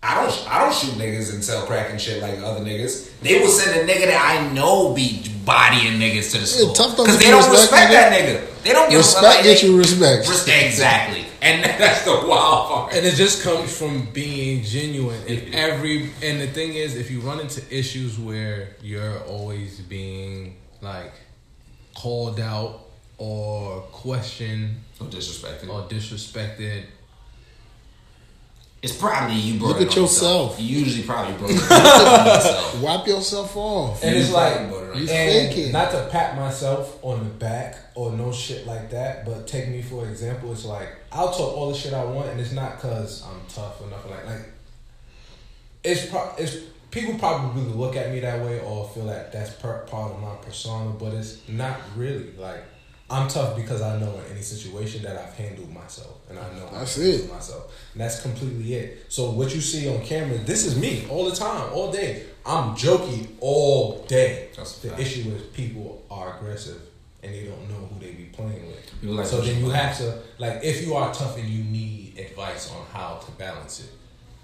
I don't. I don't shoot niggas and sell crack and shit like other niggas. They will send a nigga that I know be bodying niggas to the store
tough don't
because
get
they don't
respect,
respect that nigga. They don't give
Respect
like,
get
they-
you respect.
Res- exactly, and that's the wild part.
And it just comes from being genuine. And every and the thing is, if you run into issues where you're always being like called out or questioned
So disrespected.
or disrespected,
It's probably you brought
Look at
on
yourself.
You usually probably brought it on yourself.
Wipe yourself off.
and it's like,
fucking.
You
and
faking.
not to pat myself on the back or no shit like that, but take me for example. It's like I'll talk all the shit I want, and it's not because I'm tough or nothing like like. It's pro- it's people probably look at me that way or feel that that's per- part of my persona, but it's not really like I'm tough because I know in any situation that I've handled myself, and I know
That's
I've
it.
myself, and that's completely it. So what you see on camera, this is me all the time, all day. I'm jokey all day.
That's
the
fact.
issue is people are aggressive and they don't know who they be playing with.
Like
so then you have to like if you are tough and you need advice on how to balance it.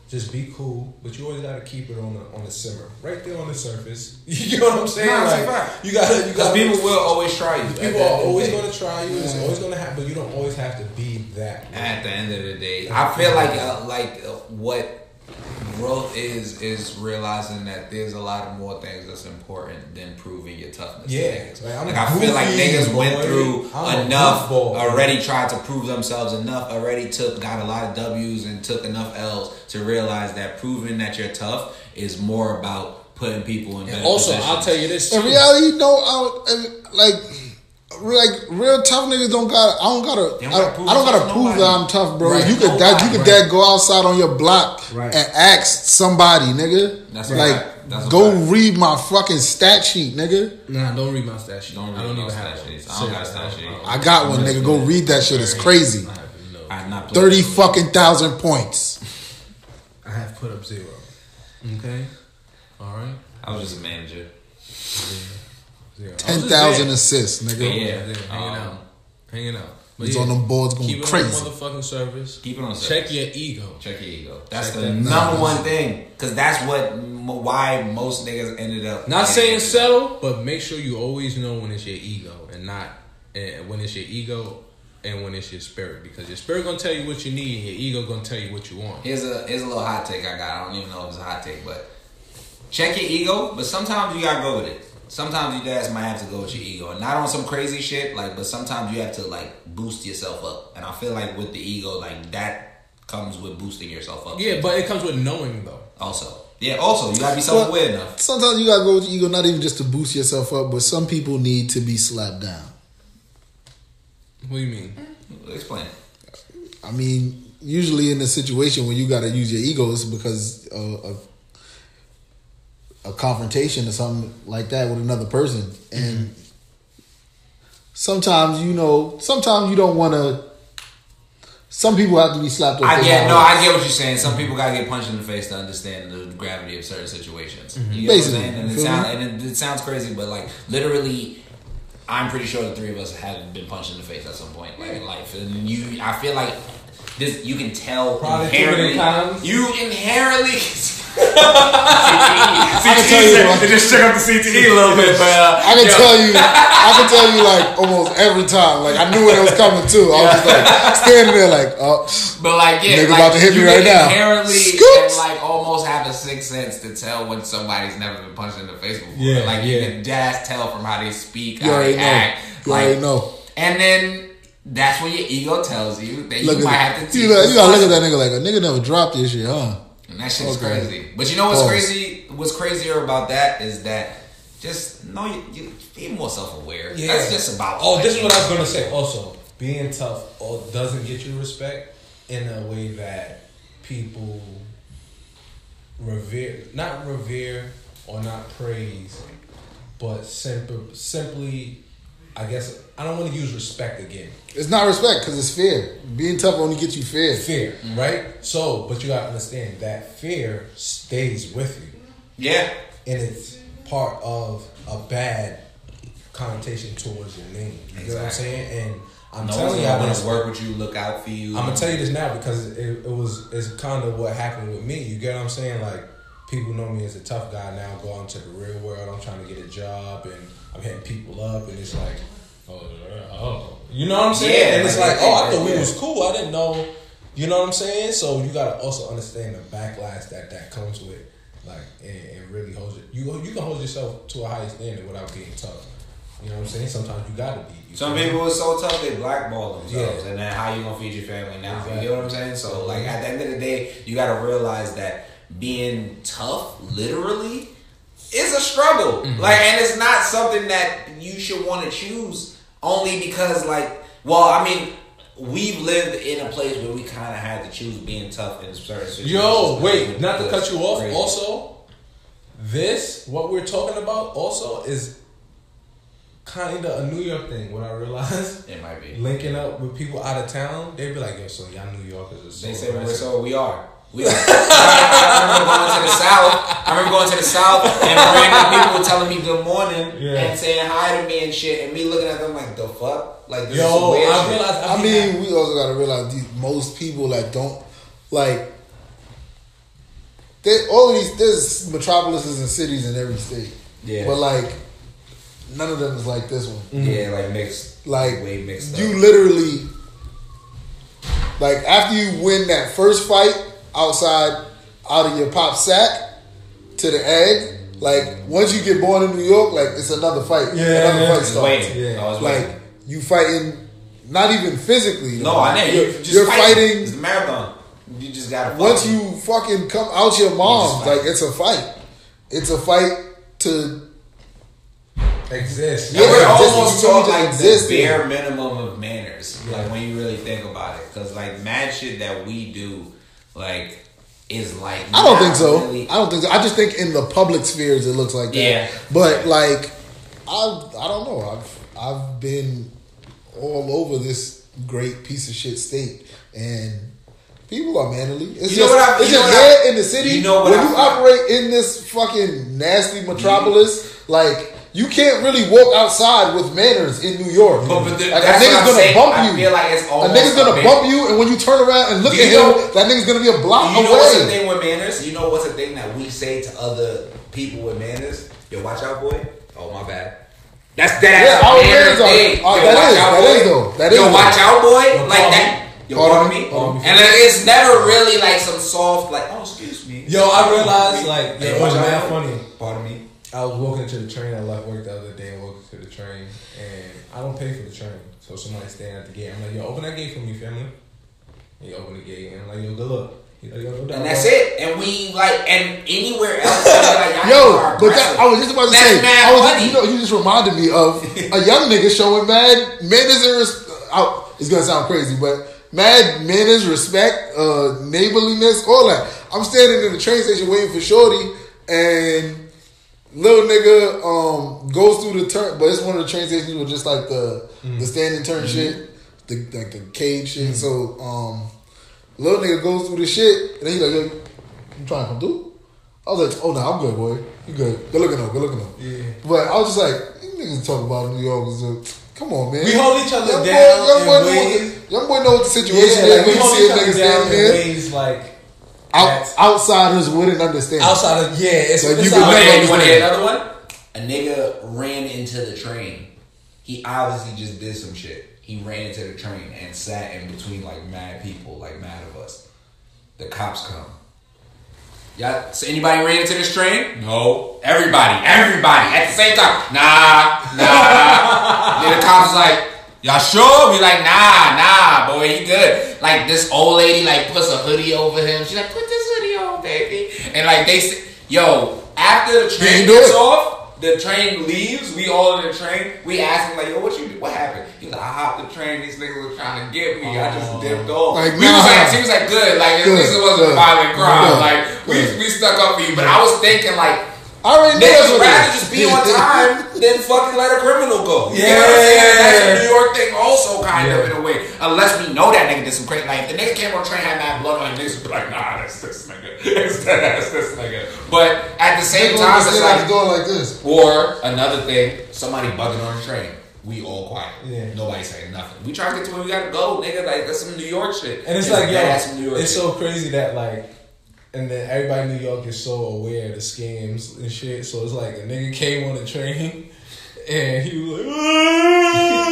Just be cool, but you always gotta keep it on the on the simmer, right there on the surface. You know what I'm saying?
Nah, it's
like, you gotta, you
Because
gotta.
people will always try you.
People are always going to try you. It's always going to happen, but you don't always have to be that.
At the end of the day, I feel like uh, like uh, what growth is is realizing that there's a lot of more things that's important than proving your toughness. to
Yeah,
niggas.
like, I'm
like I feel like
goofy,
niggas went through
I'm
enough
goofball, bro.
already, tried to prove themselves enough, already took got a lot of W's and took enough L's to realize that proving that you're tough is more about putting people in.
And
better
also,
positions.
I'll tell you this too.
In
too.
reality, no, I don't, like, like real tough niggas don't got. I don't gotta.
Don't
I,
gotta prove
I don't gotta
themselves to
prove that. I'm tough, bro.
Right,
you could that you could
nobody.
that go outside on your block
Right.
and ask somebody, nigga.
That's
like,
fact. That's
go
fact.
read my fucking stat sheet, nigga.
Nah, don't read my stat sheet.
Don't
I don't
read
even
no
have
stat sheets. I don't got a stat sheet.
I got one, nigga. Go read that shit. It's crazy.
I have no.
I have not
Thirty
this.
fucking thousand points.
I have put up zero. Okay. All right.
I was just a manager.
Zero. I was
Ten
just
thousand
there.
assists, nigga.
Yeah.
Yeah, hanging
Um,
out, hanging out. But
He's on them boards going
keep it
crazy.
on motherfucking service.
Keep it on
Check your ego.
Check your ego. That's
Check
the
that-
number
Nah,
one thing. Because that's what why most niggas ended up.
Not saying settle, but make sure you always know when it's your ego and not and when it's your ego and when it's your spirit because your spirit gonna tell you what you need and your ego gonna tell you what you want.
Here's a here's a little hot take I got. I don't even know if it's a hot take, but check your ego. But sometimes you gotta go with it. Sometimes you guys might have to go with your ego, and not on some crazy shit. Like, but sometimes you have to like boost yourself up. And I feel like with the ego, like that comes with boosting yourself up.
Yeah, but it comes with knowing though.
also, yeah, also you gotta be self aware enough.
Sometimes you gotta go with your ego, not even just to boost yourself up, but some people need to be slapped down.
What do you mean?
Explain.
I mean, usually in a situation when you got to use your ego, it's because uh, a, a confrontation or something like that with another person, and mm-hmm. sometimes you know, sometimes you don't want to. Some people have to be slapped.
I get no. I get what you're saying. Some people gotta get punched in the face to understand the gravity of certain situations. Mm-hmm. You get
Basically,
And it, sound, and it, it sounds crazy, but like literally, I'm pretty sure the three of us have been punched in the face at some point, like in life. And you, I feel like this. You can tell
Probably many
inherently.
times.
You inherently.
I can tell you,
It just shook up the CTE a little bit, but uh,
I can
yo,
tell you, I can tell you like almost every time. Like I knew when it was coming too. I was just like standing there, like, oh,
But like, yeah,
Nigga
like,
about to hit me
you
right
can
now.
Inherently,
Scoot!
and like almost have a sixth sense to tell when somebody's never been punched in the face before.
Yeah,
like you
yeah.
can just tell from how they speak,
You
how
already
they
know.
act.
You
like,
already know.
And then that's when your ego tells you that
look
you might have to teach.
You, gotta- you gotta look at that nigga like a nigga never dropped this shit, huh?
and that shit's
Okay.
crazy. But you know what's
Pause.
crazy? What's crazier about that is that just know you, you be more self aware.
Yeah.
That's just about.
Oh, this is what I was gonna say. Also, being tough oh, doesn't get you respect in a way that people revere, not revere or not praise, but simply, simply, I guess I don't want to use respect again.
It's not respect because it's fear. Being tough only gets you fear.
Fear, right? So, but you gotta understand that fear stays with you.
Yeah.
and it's part of a bad connotation towards your name. You know what I'm saying? And I'm
No
telling y'all
want to work with you, look out for you.
I'm gonna tell you this now because it, it was it's kind of what happened with me. You get what I'm saying? Like people know me as a tough guy now. going to the real world. I'm trying to get a job and I'm hitting people up, and it's like, oh, oh. oh. you know what I'm saying?
Yeah,
and it's
like,
oh, I thought we was cool. I didn't know. You know what I'm saying? So you gotta also understand the backlash that that comes with, like, and, and really hold it. You you can hold yourself to a higher standard without being tough. You know what I'm saying? Sometimes you gotta be. You
Some people are so tough they blackball themselves,
Yeah.
and then how you gonna feed your family now?
Exactly.
You know what I'm saying? So like at the end of the day, you gotta realize that being tough, literally, is a struggle.
Mm-hmm.
Like, and it's not something that you should want to choose only because, like, well, I mean. We've lived in a place where we kind of had to choose being tough in certain situations.
Yo, wait, not to cut you off.
Crazy.
Also, this what we're talking about also is kind of a New York thing. What I realized,
It might be.
linking up with people out of town, they'd be like, "Yo, so y'all New Yorkers are so
They say we're so we are. We are. I remember going to the south. I remember going to the south and random people were telling me good morning
Yeah.
and saying hi to me and shit, and me looking at them like the fuck, like this is
Yo,
weird
I
shit.
realized.
I mean, we also gotta realize these most people that don't like they all of these there's metropolises and cities in every state.
Yeah.
But like none of them is like this one. Mm-hmm.
yeah, like mixed,
Like
way mixed.
you
up.
literally like after you win that first fight outside out of your pop sack to the egg, like once you get born in New York, like it's another fight.
Yeah,
another
yeah.
fight
I
starts.
waiting.
Yeah.
I was
Like you fighting not even physically.
No, I know.
You're,
You just
you're
fighting.
fighting
It's a marathon. You just gotta. fight.
once you fucking come out your mom's,
fight.
like it's a fight. It's a fight to
exist.
Yeah,
And we're
just-
almost
you
taught like
exist,
the
yeah.
bare minimum of manners. Like when you really think about it, because like mad shit that we do, like is like.
I don't think so.
really-
I don't think so. I just think in the public spheres it looks like that.
Yeah.
But like I I don't know. I've I've been all over this great piece of shit state and people are manly. It's
You know
just
what I-
it's just
I-
in the city.
you know what
when
I
you operate in this fucking nasty metropolis, like you can't really walk outside with manners in New York.
But- but the-
like a
that's what
nigga's
I'm
gonna
saying.
bump
I feel like it's
a nigga's gonna
a
bump you, and when you turn around and look
Do
at
you
him, that nigga's gonna be a block
You know
away.
what's the thing with manners? You know what's the thing that we say to other people with manners? Yo, watch out, boy. Oh my bad. That's that
Yeah, our
manner
manners are-
thing.
uh,
Yo,
that
watch
is-
out,
that
boy.
is though. That
Yo,
is
watch
though.
out, boy.
Yo,
like that.
me.
Yo,
Pardon
pardon
me.
me.
Pardon me.
And like, it's never really like some soft, like, oh, excuse me.
Yo, I realized like yo,
Hey,
it was mad funny.
Pardon me.
I was walking to the train. I left work the other day and walked to the train, and I don't pay for the train. So somebody's standing at the gate. I'm like, yo, open that gate for me, family. And he opened the gate, and I'm like, yo, good luck. Like, yo, no.
And that's it. And we like, and anywhere else, like,
Yo, but that,
aggressive.
I was just about to
That's
say,
mad
I was,
funny.
you know, you just reminded me of a young nigga showing mad manners and res- I, it's gonna sound crazy, but mad manners, respect, uh, neighborliness, all that. I'm standing in the train station waiting for Shorty, and little nigga um goes through the turn, but it's one of the train stations with just like the the standing turn shit, the like the cage shit. So um, little nigga goes through the shit, and then he like, yo, you trying to come through? I was like, oh no, I'm good, boy. You good? Good looking though. Good looking though.
Yeah.
But I was just like, you niggas talk about New York. So, come on, man.
We hold each other
young
down
Boy, young, boy know young boy know what the situation
Yeah,
is
like,
when
we
you see a nigga standing there.
ways like
Out, outsiders wouldn't understand.
Outsiders, yeah. It's,
Like,
it's
you could never
you want to hear another one? A nigga ran into the train. He obviously just did some shit. He ran into the train and sat in between like mad people, like mad of us. The cops come. Y'all, so anybody ran into this train? No. Everybody, everybody at the same time. Nah, nah. then the cops like, y'all sure? We like, nah, nah, boy, he good. Like this old lady like puts a hoodie over him. She's like, put this hoodie on, baby. And like they say, yo, after the train
Didn't
gets off, the train leaves. We all in the train. We ask him like, yo, what you do? What happened? He was like, I hopped the train. These niggas were trying to get me. I just oh. dipped off.
Like,
we was like, she was like, good. Like at
Good,
least it wasn't a violent crime.
good,
like we we stuck up for you. But I was thinking like.
I already know that's what
rather just be on time than fucking let a criminal go. You
Yeah.
know what I'm saying? That's a New York thing also kind of in a way. Unless we know that nigga did some crazy like the nigga came on train had mad blood on him, niggas would be like, nah, that's this nigga. It's that that's this nigga. But at the same
Nigga
time, it's
sit at the
like
door like this.
or another thing, somebody bugging on the train. We all quiet.
Yeah.
Nobody saying nothing. We try to get to where we gotta go, nigga. Like that's some New York shit.
And it's like, yo,
that's New York
it's
shit.
so crazy that like, and then everybody in New York is so aware of the scams and shit. So it's like a nigga came on the train, and he was like, "Ah,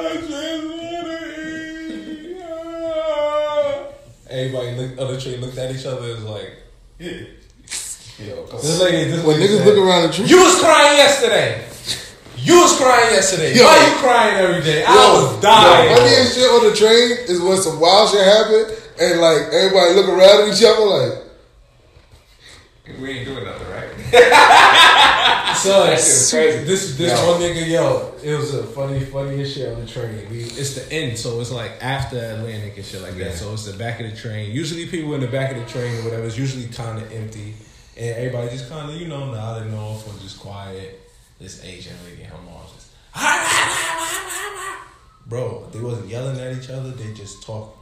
I just wanna eat, ah." Everybody looked on the train, looked at each other, and was like,
Yo,
this lady, this
When niggas
said,
look around the tree.
You was crying yesterday. You was crying yesterday.
Yo.
Why you crying every day? I was dying.
The funniest shit on the train is when some wild shit happen and like everybody look around at each other like,
We ain't doing nothing, right?
So
That shit's crazy.
This this
Yo.
one nigga, yo, it was a funny, funniest shit on the train. We, it's the end, so it's like after Atlantic and shit like
Yeah.
that. So it's the back of the train. Usually, people in the back of the train or whatever is usually kind of empty, and everybody just kind of you know nodding off or just quiet. This Asian lady, her mom just Bro, they wasn't yelling at each other. They just talking.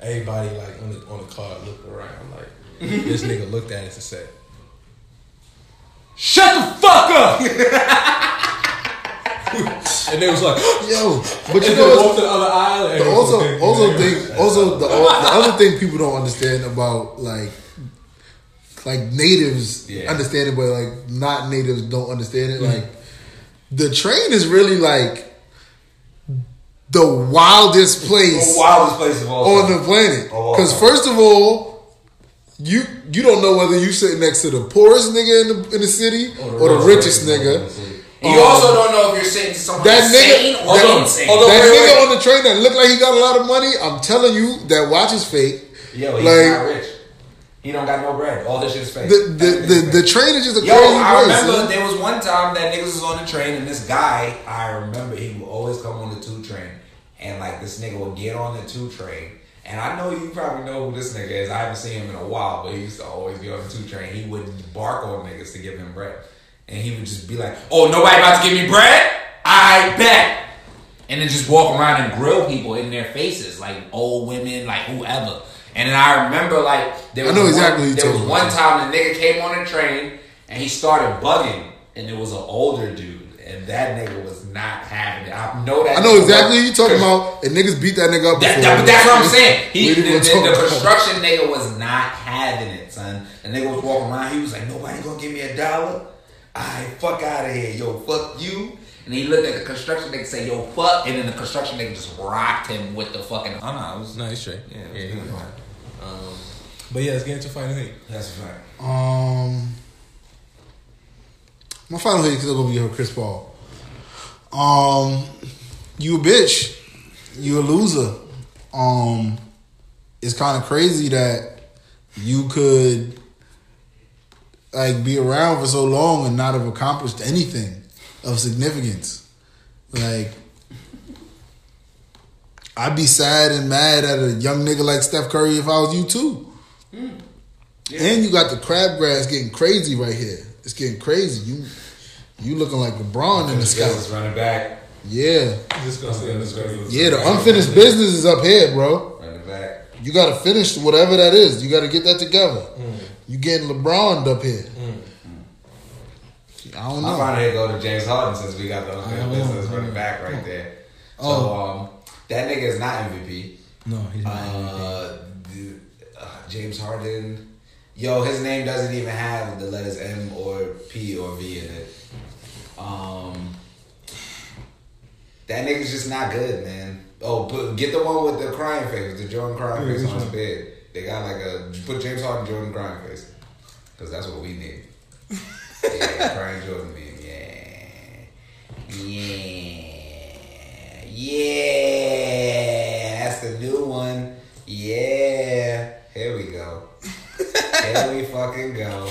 Everybody like on the on the car looked around like this nigga looked at us and said, "Shut the fuck up!" and they was like,
Yo, but you know
then
what's
walked to the other aisle.
But also, also think, also the, the other thing people don't understand about like, like natives
Yeah.
understand it, but like not natives don't understand it. Mm. Like, the train is really like the wildest place
The wildest place of all
on
time.
the planet. Because first of all, you you don't know whether you sitting next to the poorest nigga in the in the city or the, richest nigga.
And you um, also don't know if you're sitting to someone
That
insane
nigga,
or
that,
insane.
although-
that
wait,
nigga
wait.
on the train that looked like he got a lot of money, I'm telling you, that watch is fake.
Yo, he's
like
not rich. He don't got no bread. All this shit is fake.
the the,
Everything's
the,
fake.
the train is just a
Yo,
crazy
I
place.
remember
son.
there was one time that niggas was on the train and this guy, I remember he would always come on the two train and like this nigga would get on the two train. And I know you probably know who this nigga is. I haven't seen him in a while, but he used to always be on the two train. He would bark on niggas to give him bread. And he would just be like, Oh, nobody about to give me bread? I bet. And then just walk around and grill people in their faces, like old women, like whoever. And then I remember like there
I
was
know
one-
exactly you're
there was one time the nigga came on the train and he started bugging, and it was an older dude, and that nigga was not having it. I know that.
I know exactly
was-
who you talking about, and niggas beat that nigga up
That,
before.
that- but that's what I'm saying. He, the, the, the construction nigga was not having it, son. The nigga was walking around. He was like, "Nobody gonna give me a dollar. I fuck out of here, yo. Fuck you." And he looked at the construction nigga, say, "Yo, fuck," and then the construction nigga just rocked him with the fucking. Oh no, it was
Nice straight.
Yeah, it was
he was fine. Um, but yeah, let's get into final hate.
that's a fact.
Um, my final hit is gonna be for Chris Paul. Um, you a bitch. You a loser. Um, it's kind of crazy that you could like be around for so long and not have accomplished anything of significance. Like, I'd be sad and mad at a young nigga like Steph Curry if I was you too. And you got the crabgrass getting crazy right here. It's getting crazy. You you looking like LeBron in the sky.
Running back,
Yeah.
Just gonna say this
Yeah, the unfinished business is up here, bro.
running back.
You gotta finish whatever that is. You gotta get that together. You getting LeBron up here. I don't know.
I'm
know.
trying to go to James Harden since we got the unfinished business running back right there. So
Oh.
um, that nigga is not MVP.
No, he's not.
Uh, the- uh, James Harden, yo, his name doesn't even have the letters M or P or V in it. Um, that nigga's just not good, man. Oh, put, get the one with the crying face, the Jordan crying face on his bed. They got like a put James Harden Jordan crying face, because that's what we need. yeah, crying Jordan meme. Yeah, yeah, yeah. That's the new one. Yeah, here we go. Here we fucking go.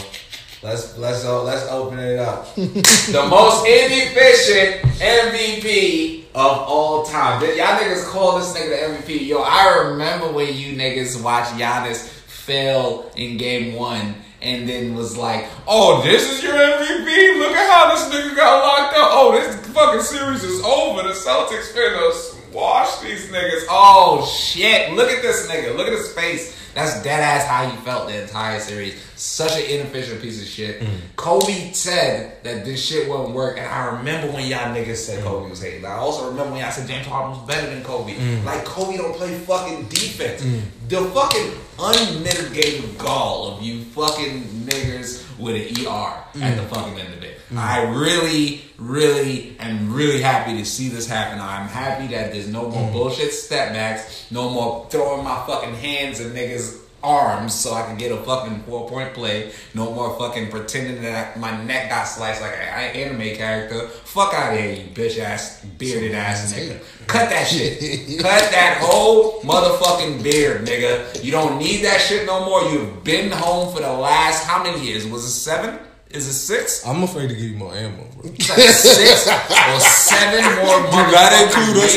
Let's let's o- let's open it up. the most inefficient MVP of all time. Y'all niggas call this nigga the MVP. Yo, I remember when you niggas watched Giannis fail in game one. And then was like, oh, this is your MVP? Look at how this nigga got locked up. Oh, this fucking series is over. The Celtics finna wash these niggas. Oh, shit. Look at this nigga. Look at his face. That's dead ass how he felt the entire series. Such an inefficient piece of shit. Mm. Kobe said that this shit wouldn't work, and I remember when y'all niggas said mm. Kobe was hating. I also remember when y'all said James Harden was better than Kobe. Mm. Like Kobe don't play fucking defense. The fucking unmitigated gall of you fucking niggers with an ER at the fucking end of it. Mm. I really, really am really happy to see this happen. I'm happy that there's no more mm. bullshit step backs, no more throwing my fucking hands in niggas' arms so I can get a fucking four point play, no more fucking pretending that my neck got sliced like an anime character. Fuck out of here, you bitch ass, bearded ass nigga. Cut that shit. Cut that whole motherfucking beard, nigga. You don't need that shit no more. You've been home for the last how many years? Was it seven? Is it six?
I'm afraid to give you more ammo, bro.
Like six or seven more You
gotta include us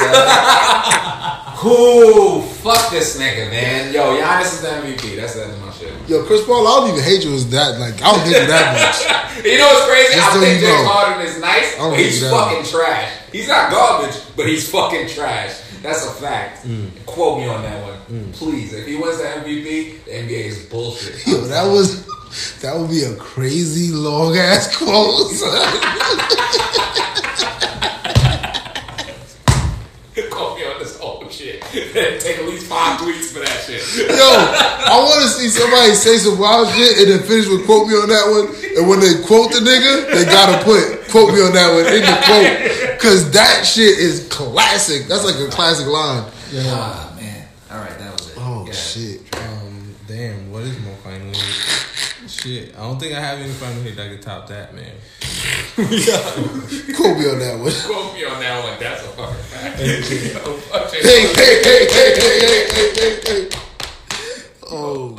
niggas.
Who? Fuck this nigga, man. Yo, Giannis is the MVP. That's the end of my shit.
Yo, Chris Paul, I don't even hate you as that. Like, I don't hate you that much.
You know what's crazy?
Just
I think James. Harden is nice, but he's fucking trash. He's not garbage, but he's fucking trash. That's a fact.
Mm.
Quote me on that one, please. If he wins the MVP, the NBA is bullshit.
Yo, that was that would be a crazy long ass quote.
Quote me on this whole shit. Take at least five tweets for that shit.
Yo, I want to see somebody say some wild shit and then finish with quote me on that one. And when they quote the nigga, they gotta put quote me on that one in the quote. Cause that shit is classic. That's like a classic line.
Ah man. All right, that was it.
Oh
Yeah.
shit.
Shit, I don't think I have any final hit that can top that, man. yeah.
Quote me on that one.
Quote me on that one. That's a fucking fact.
hey, hey, hey, hey, hey, hey, hey, hey, hey. Oh,